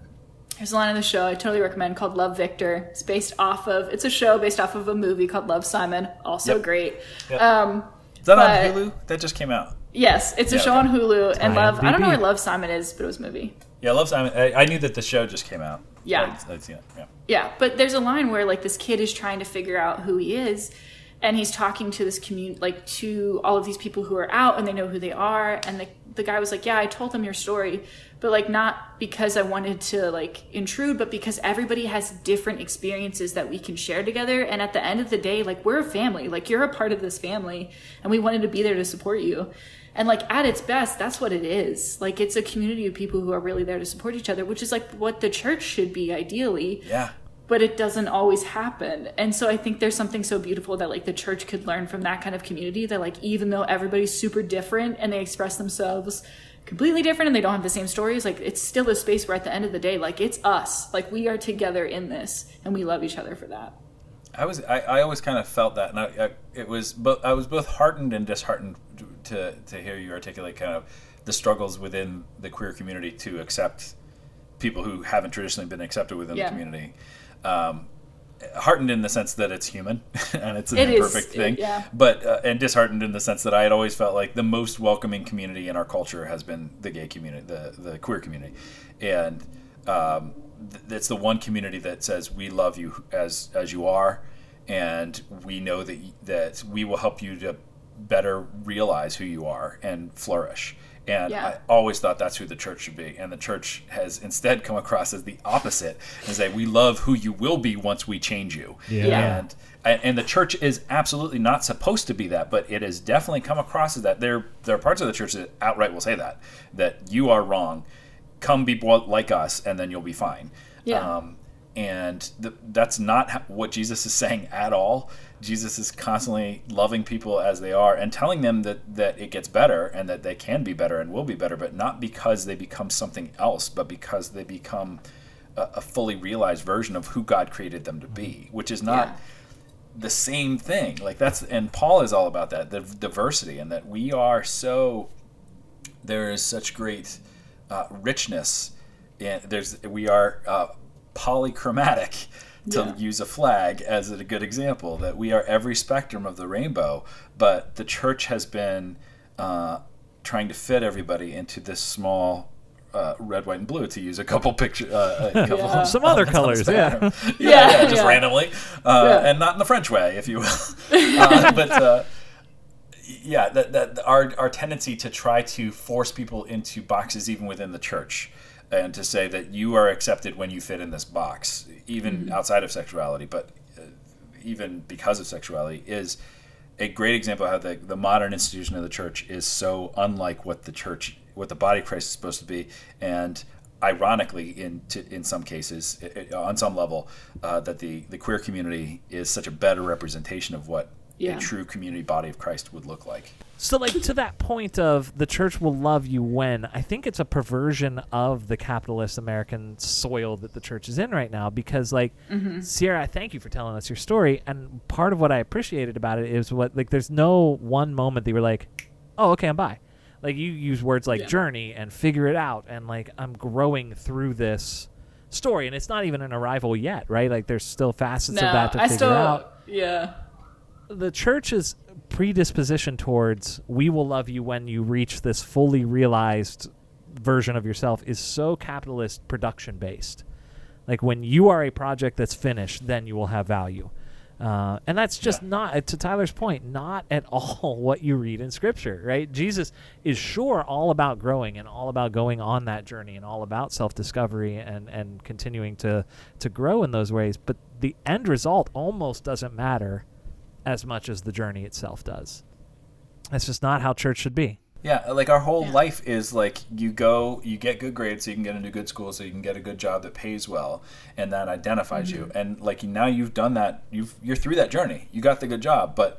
there's a line in the show I totally recommend called Love Victor. It's based off of it's a show based off of a movie called Love Simon, also Yep. great. Yep. Um, Is that But- on Hulu? That just came out. yes, it's a show okay. on Hulu and Love. I don't know where Love Simon is, but it was a movie. Yeah, love Simon. I, I knew that the show just came out. Yeah. I'd, I'd. Yeah. Yeah, but there's a line where like this kid is trying to figure out who he is, and he's talking to this community, like to all of these people who are out and they know who they are, and the the guy was like, "Yeah, I told them your story, but like not because I wanted to like intrude, but because everybody has different experiences that we can share together, and at the end of the day, like we're a family, like you're a part of this family, and we wanted to be there to support you." And like at its best, that's what it is. Like it's a community of people who are really there to support each other, which is like what the church should be ideally Yeah. But it doesn't always happen. And so I think there's something so beautiful that like the church could learn from that kind of community that like even though everybody's super different and they express themselves completely different and they don't have the same stories, like it's still a space where at the end of the day, like it's us. Like we are together in this and we love each other for that. I was I, I always kind of felt that, and I, I it was both I was both heartened and disheartened to to hear you articulate kind of the struggles within the queer community to accept people who haven't traditionally been accepted within Yeah. the community. Um, heartened in the sense that it's human and it's an It is, imperfect thing, yeah. but uh, and disheartened in the sense that I had always felt like the most welcoming community in our culture has been the gay community, the the queer community, and um, th- it's the one community that says we love you as as you are, and we know that that we will help you to better realize who you are and flourish. And Yeah. I always thought that's who the church should be. And the church has instead come across as the opposite and say, we love who you will be once we change you. Yeah. And and the church is absolutely not supposed to be that, but it has definitely come across as that. There, there are parts of the church that outright will say that, that you are wrong. Come be like us, and then you'll be fine. Yeah. Um, and th- that's not what Jesus is saying at all. Jesus is constantly loving people as they are and telling them that, that it gets better and that they can be better and will be better, but not because they become something else, but because they become a, a fully realized version of who God created them to be, which is not Yeah. the same thing. Like that's and Paul is all about that, the diversity, and that we are so there is such great uh, richness. and there's we are uh, polychromatic, to Yeah. use a flag as a good example. That we are every spectrum of the rainbow, but the church has been uh, trying to fit everybody into this small. Uh, red, white, and blue to use a couple picture, uh, a couple Yeah. Some other elements on the colors, yeah. yeah, Yeah, yeah, just randomly, uh, and not in the French way, if you will. uh, but uh, yeah, that, that our our tendency to try to force people into boxes, even within the church, and to say that you are accepted when you fit in this box, even outside of sexuality, but uh, even because of sexuality, is a great example of how the, the modern institution of the church is so unlike what the church, what the body of Christ is supposed to be, and ironically, in to, in some cases, i- i- on some level, uh, that the the queer community is such a better representation of what Yeah. a true community body of Christ would look like. So, like to that point of the church will love you when, I think it's a perversion of the capitalist American soil that the church is in right now. Because, like, mm-hmm. Sierra, I thank you for telling us your story. And part of what I appreciated about it is what, like, there's no one moment that you were like, oh, okay, I'm bi. Like, you use words like Yeah. journey and figure it out, and like, I'm growing through this story. And it's not even an arrival yet, right? Like, there's still facets No, of that to I figure still, out yeah. the church's predisposition towards we will love you when you reach this fully realized version of yourself is so capitalist production based. Like when you are a project that's finished, then you will have value. Uh, and that's just Yeah. not, to Tyler's point, not at all what you read in Scripture, right? Jesus is sure all about growing and all about going on that journey and all about self discovery and, and continuing to, to grow in those ways. But the end result almost doesn't matter as much as the journey itself does. That's just not how church should be. Yeah, like our whole Yeah. life is like you go, you get good grades so you can get into good school, so you can get a good job that pays well, and that identifies you. Mm-hmm. And like now you've done that, you've you're through that journey. You got the good job, but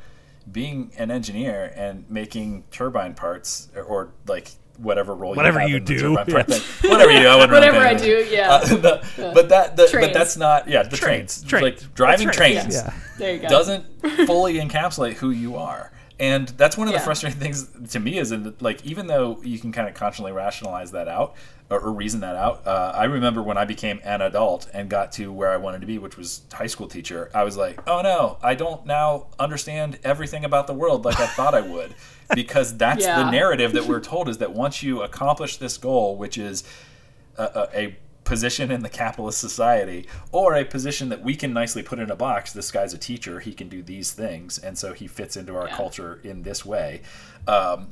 being an engineer and making turbine parts or, or like whatever role Whatever you, have you do, yeah. thing, whatever you do, I wouldn't really Whatever I do, yeah. Uh, the- but that, the, but that's not yeah the trains, Trains. like driving Trains, trains yeah. There you go. doesn't fully encapsulate who you are. And that's one of Yeah. the frustrating things to me is in that, like, even though you can kind of constantly rationalize that out or, or reason that out, uh, I remember when I became an adult and got to where I wanted to be, which was high school teacher, I was like, oh no, I don't now understand everything about the world like I thought I would. Because that's the narrative that we're told is that once you accomplish this goal, which is a, a, a position in the capitalist society or a position that we can nicely put in a box this guy's a teacher he can do these things and so he fits into our Yeah. culture in this way um,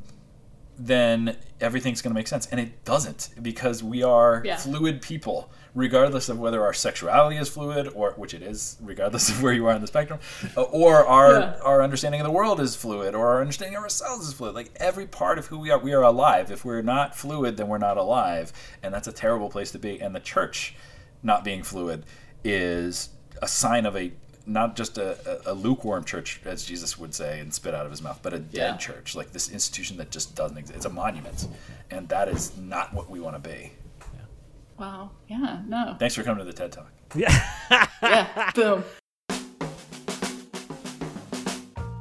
then everything's going to make sense and it doesn't because we are Yeah. fluid people regardless of whether our sexuality is fluid or which it is regardless of where you are on the spectrum uh, or our Yeah. our understanding of the world is fluid or our understanding of ourselves is fluid. Like every part of who we are we are alive. If we're not fluid then we're not alive. And that's a terrible place to be. And the church not being fluid is a sign of a not just a, a, a lukewarm church as jesus would say and spit out of his mouth but a dead Yeah. church like this institution that just doesn't exist. It's a monument. And that is not what we want to be Wow. Yeah. No. thanks for coming to the ted talk Yeah. Yeah. Boom.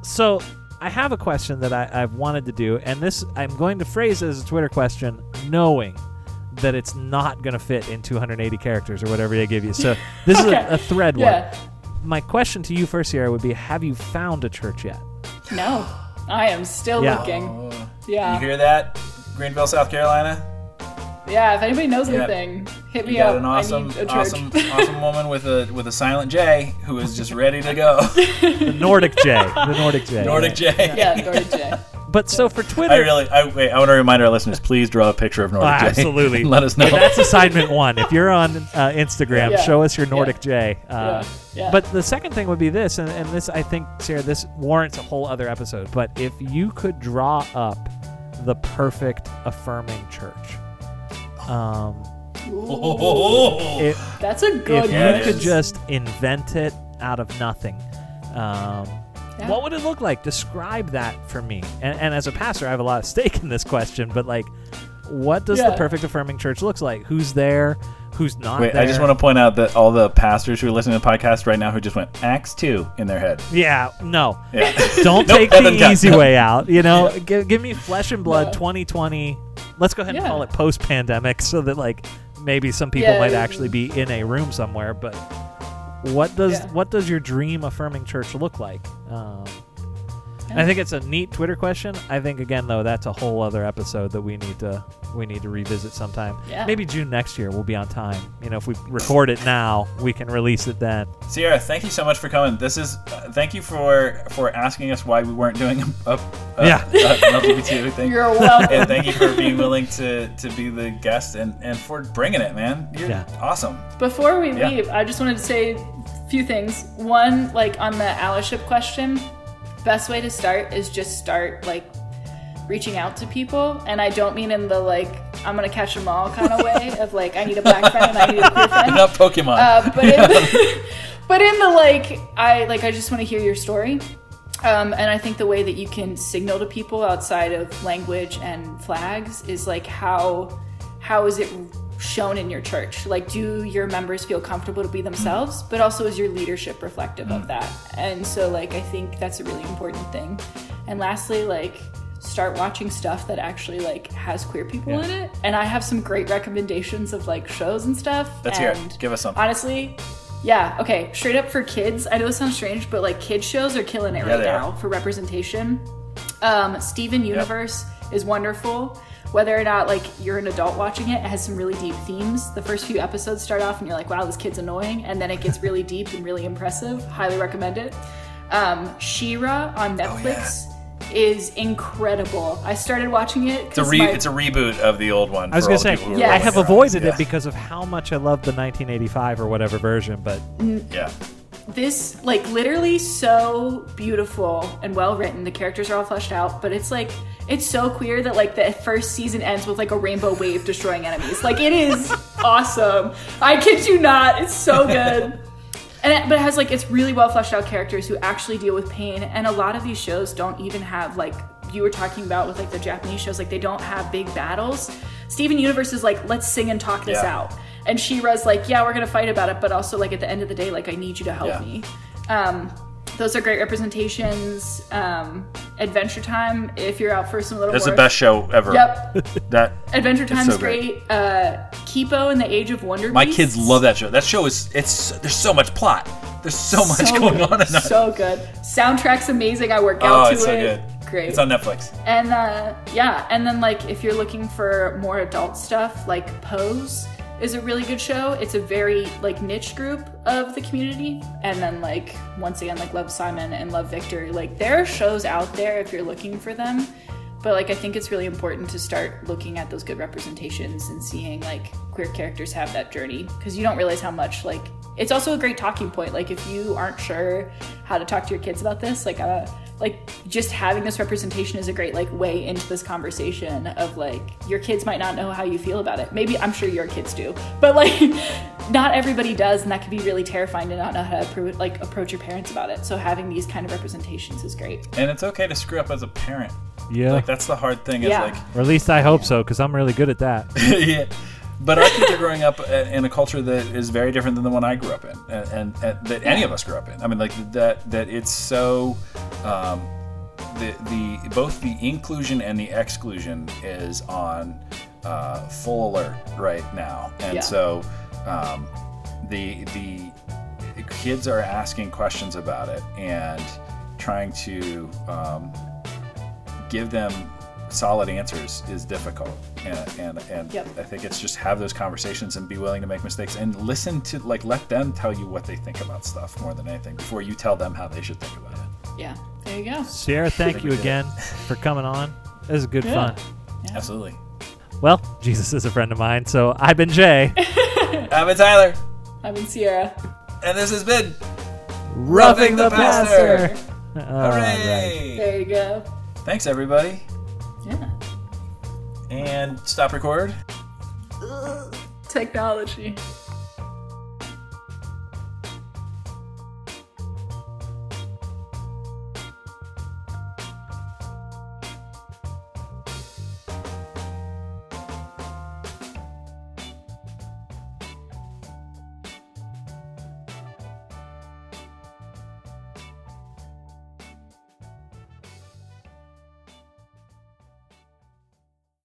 So I have a question that I, I've wanted to do, and this I'm going to phrase it as a Twitter question, knowing that it's not going to fit in 280 characters or whatever they give you. So this is a, a thread Yeah. one. My question to you first, Sierra, would be: Have you found a church yet? No. I am still Yeah. looking. Oh, Yeah. you hear that greenville south carolina Yeah. If anybody knows Yeah. anything, hit me you got up. an awesome I need a awesome awesome woman with a with a silent j who is just ready to go The Nordic J. The Nordic J. nordic j yeah. Nordic J. But so for Twitter, I really, I, wait, I want to remind our listeners, please draw a picture of Nordic Ah, J. absolutely. Let us know. That's assignment one. If you're on uh, Instagram, Yeah. show us your Nordic J. Uh, Yeah. Yeah. But the second thing would be this, and, and this, I think, Sarah, this warrants a whole other episode. But if you could draw up the perfect affirming church, um, Oh, if, That's a good if Yeah, you could just invent it out of nothing, um, Yeah. what would it look like? Describe that for me. And, and as a pastor, I have a lot of stake in this question. But like, what does the perfect affirming church looks like? Who's there? Who's not Wait, there? I just want to point out that all the pastors who are listening to the podcast right now who just went Acts 2 in their head. Yeah, no. Yeah. Don't take that the doesn't count. easy No. way out. You know, Yeah. give, give me flesh and blood No. 2020. Let's go ahead and call it post pandemic so that like maybe some people Yeah. might actually be in a room somewhere. But what does Yeah. what does your dream affirming church look like? Um, I think it's a neat Twitter question. I think again though that's a whole other episode that we need to we need to revisit sometime. Yeah. Maybe June next year we'll be on time. You know, if we record it now, we can release it then. Sierra, thank you so much for coming. This is uh, thank you for for asking us why we weren't doing a, a, a, Yeah. a, an LGBT thing. You're welcome. and thank you for being willing to to be the guest and and for bringing it, man. You're Yeah. awesome. Before we Yeah. leave, I just wanted to say a few things. One, like on the allyship question, best way to start is just start like reaching out to people. And I don't mean in the like, I'm gonna catch them all kind of way of like, I need a black friend and I need a queer friend. Not Pokemon. Uh, but, in the, but in the like, I like, I just want to hear your story. Um, and I think the way that you can signal to people outside of language and flags is like how how is it shown in your church? Like, do your members feel comfortable to be themselves? But also, is your leadership reflective of that? And so, like, I think that's a really important thing. And lastly, like, start watching stuff that actually like has queer people Yeah. in it. And I have some great recommendations of like shows and stuff. Let's hear it. Give us some. Honestly, yeah, okay. Straight up for kids, I know this sounds strange, but like kids shows are killing it Yeah, right now are. for representation. Um, Steven Universe is wonderful. Whether or not like you're an adult watching it, it has some really deep themes. The first few episodes start off and you're like, wow, this kid's annoying, and then it gets really deep and really impressive. Highly recommend it. Um, She-Ra on Oh, Netflix is incredible. I started watching it. It's a re- it's a reboot of the old one. I was gonna say people who Yes. are I have avoided Yeah. it because of how much I love the 1985 or whatever version, but yeah. This like literally so beautiful and well written the characters are all fleshed out but it's like it's so queer that like the first season ends with like a rainbow wave destroying enemies. Like it is awesome. I kid you not. It's so good. And it, but it has like it's really well fleshed out characters who actually deal with pain. And a lot of these shows don't even have like you were talking about with like the japanese shows like they don't have big battles. Steven universe is like let's sing and talk this Yeah. out and She-Ra's like, yeah, we're gonna fight about it, but also like at the end of the day, like I need you to help Yeah. me. Um, those are great representations. Um, Adventure Time, if you're out for some little That's the best show ever. Yep, That Adventure Time's so great. great. Uh, Kipo and the Age of Wonder. my Beasts. kids love that show. That show is it's there's so much plot. There's so much So going good. on in that. So good. Soundtrack's amazing. I work oh, out to it's so it. good. Great. It's on Netflix. And uh, yeah, and then like if you're looking for more adult stuff, like Pose is a really good show. It's a very like niche group of the community. And then like once again, like Love Simon and Love Victor, like there are shows out there if you're looking for them. But like I think it's really important to start looking at those good representations and seeing like queer characters have that journey because you don't realize how much like it's also a great talking point. Like if you aren't sure how to talk to your kids about this, like uh like just having this representation is a great like way into this conversation of like your kids might not know how you feel about it. Maybe I'm sure your kids do, but like not everybody does, and that can be really terrifying to not know how to appro- like approach your parents about it. So having these kind of representations is great. And it's okay to screw up as a parent. yeah. Like that's the hard thing. Is Yeah. like or at least I hope so, because I'm really good at that. yeah. But our kids are growing up uh, in a culture that is very different than the one I grew up in, and, and, and that any of us grew up in. I mean, like that that it's so um, the the both the inclusion and the exclusion is on uh, full alert right now, and Yeah. so um, the the kids are asking questions about it and trying to um, give them solid answers is difficult and and, and Yep. i think it's just have those conversations and be willing to make mistakes and listen to like let them tell you what they think about stuff more than anything before you tell them how they should think about it Yeah, there you go. Sierra, thank you we did it. again for coming on. This is good Yeah. fun. absolutely Well, Jesus is a friend of mine, so I've been Jay. i've been tyler I'm in Sierra. and this has been Roughing the Pastor. All right. hooray There you go. thanks everybody Yeah. and stop record Technology.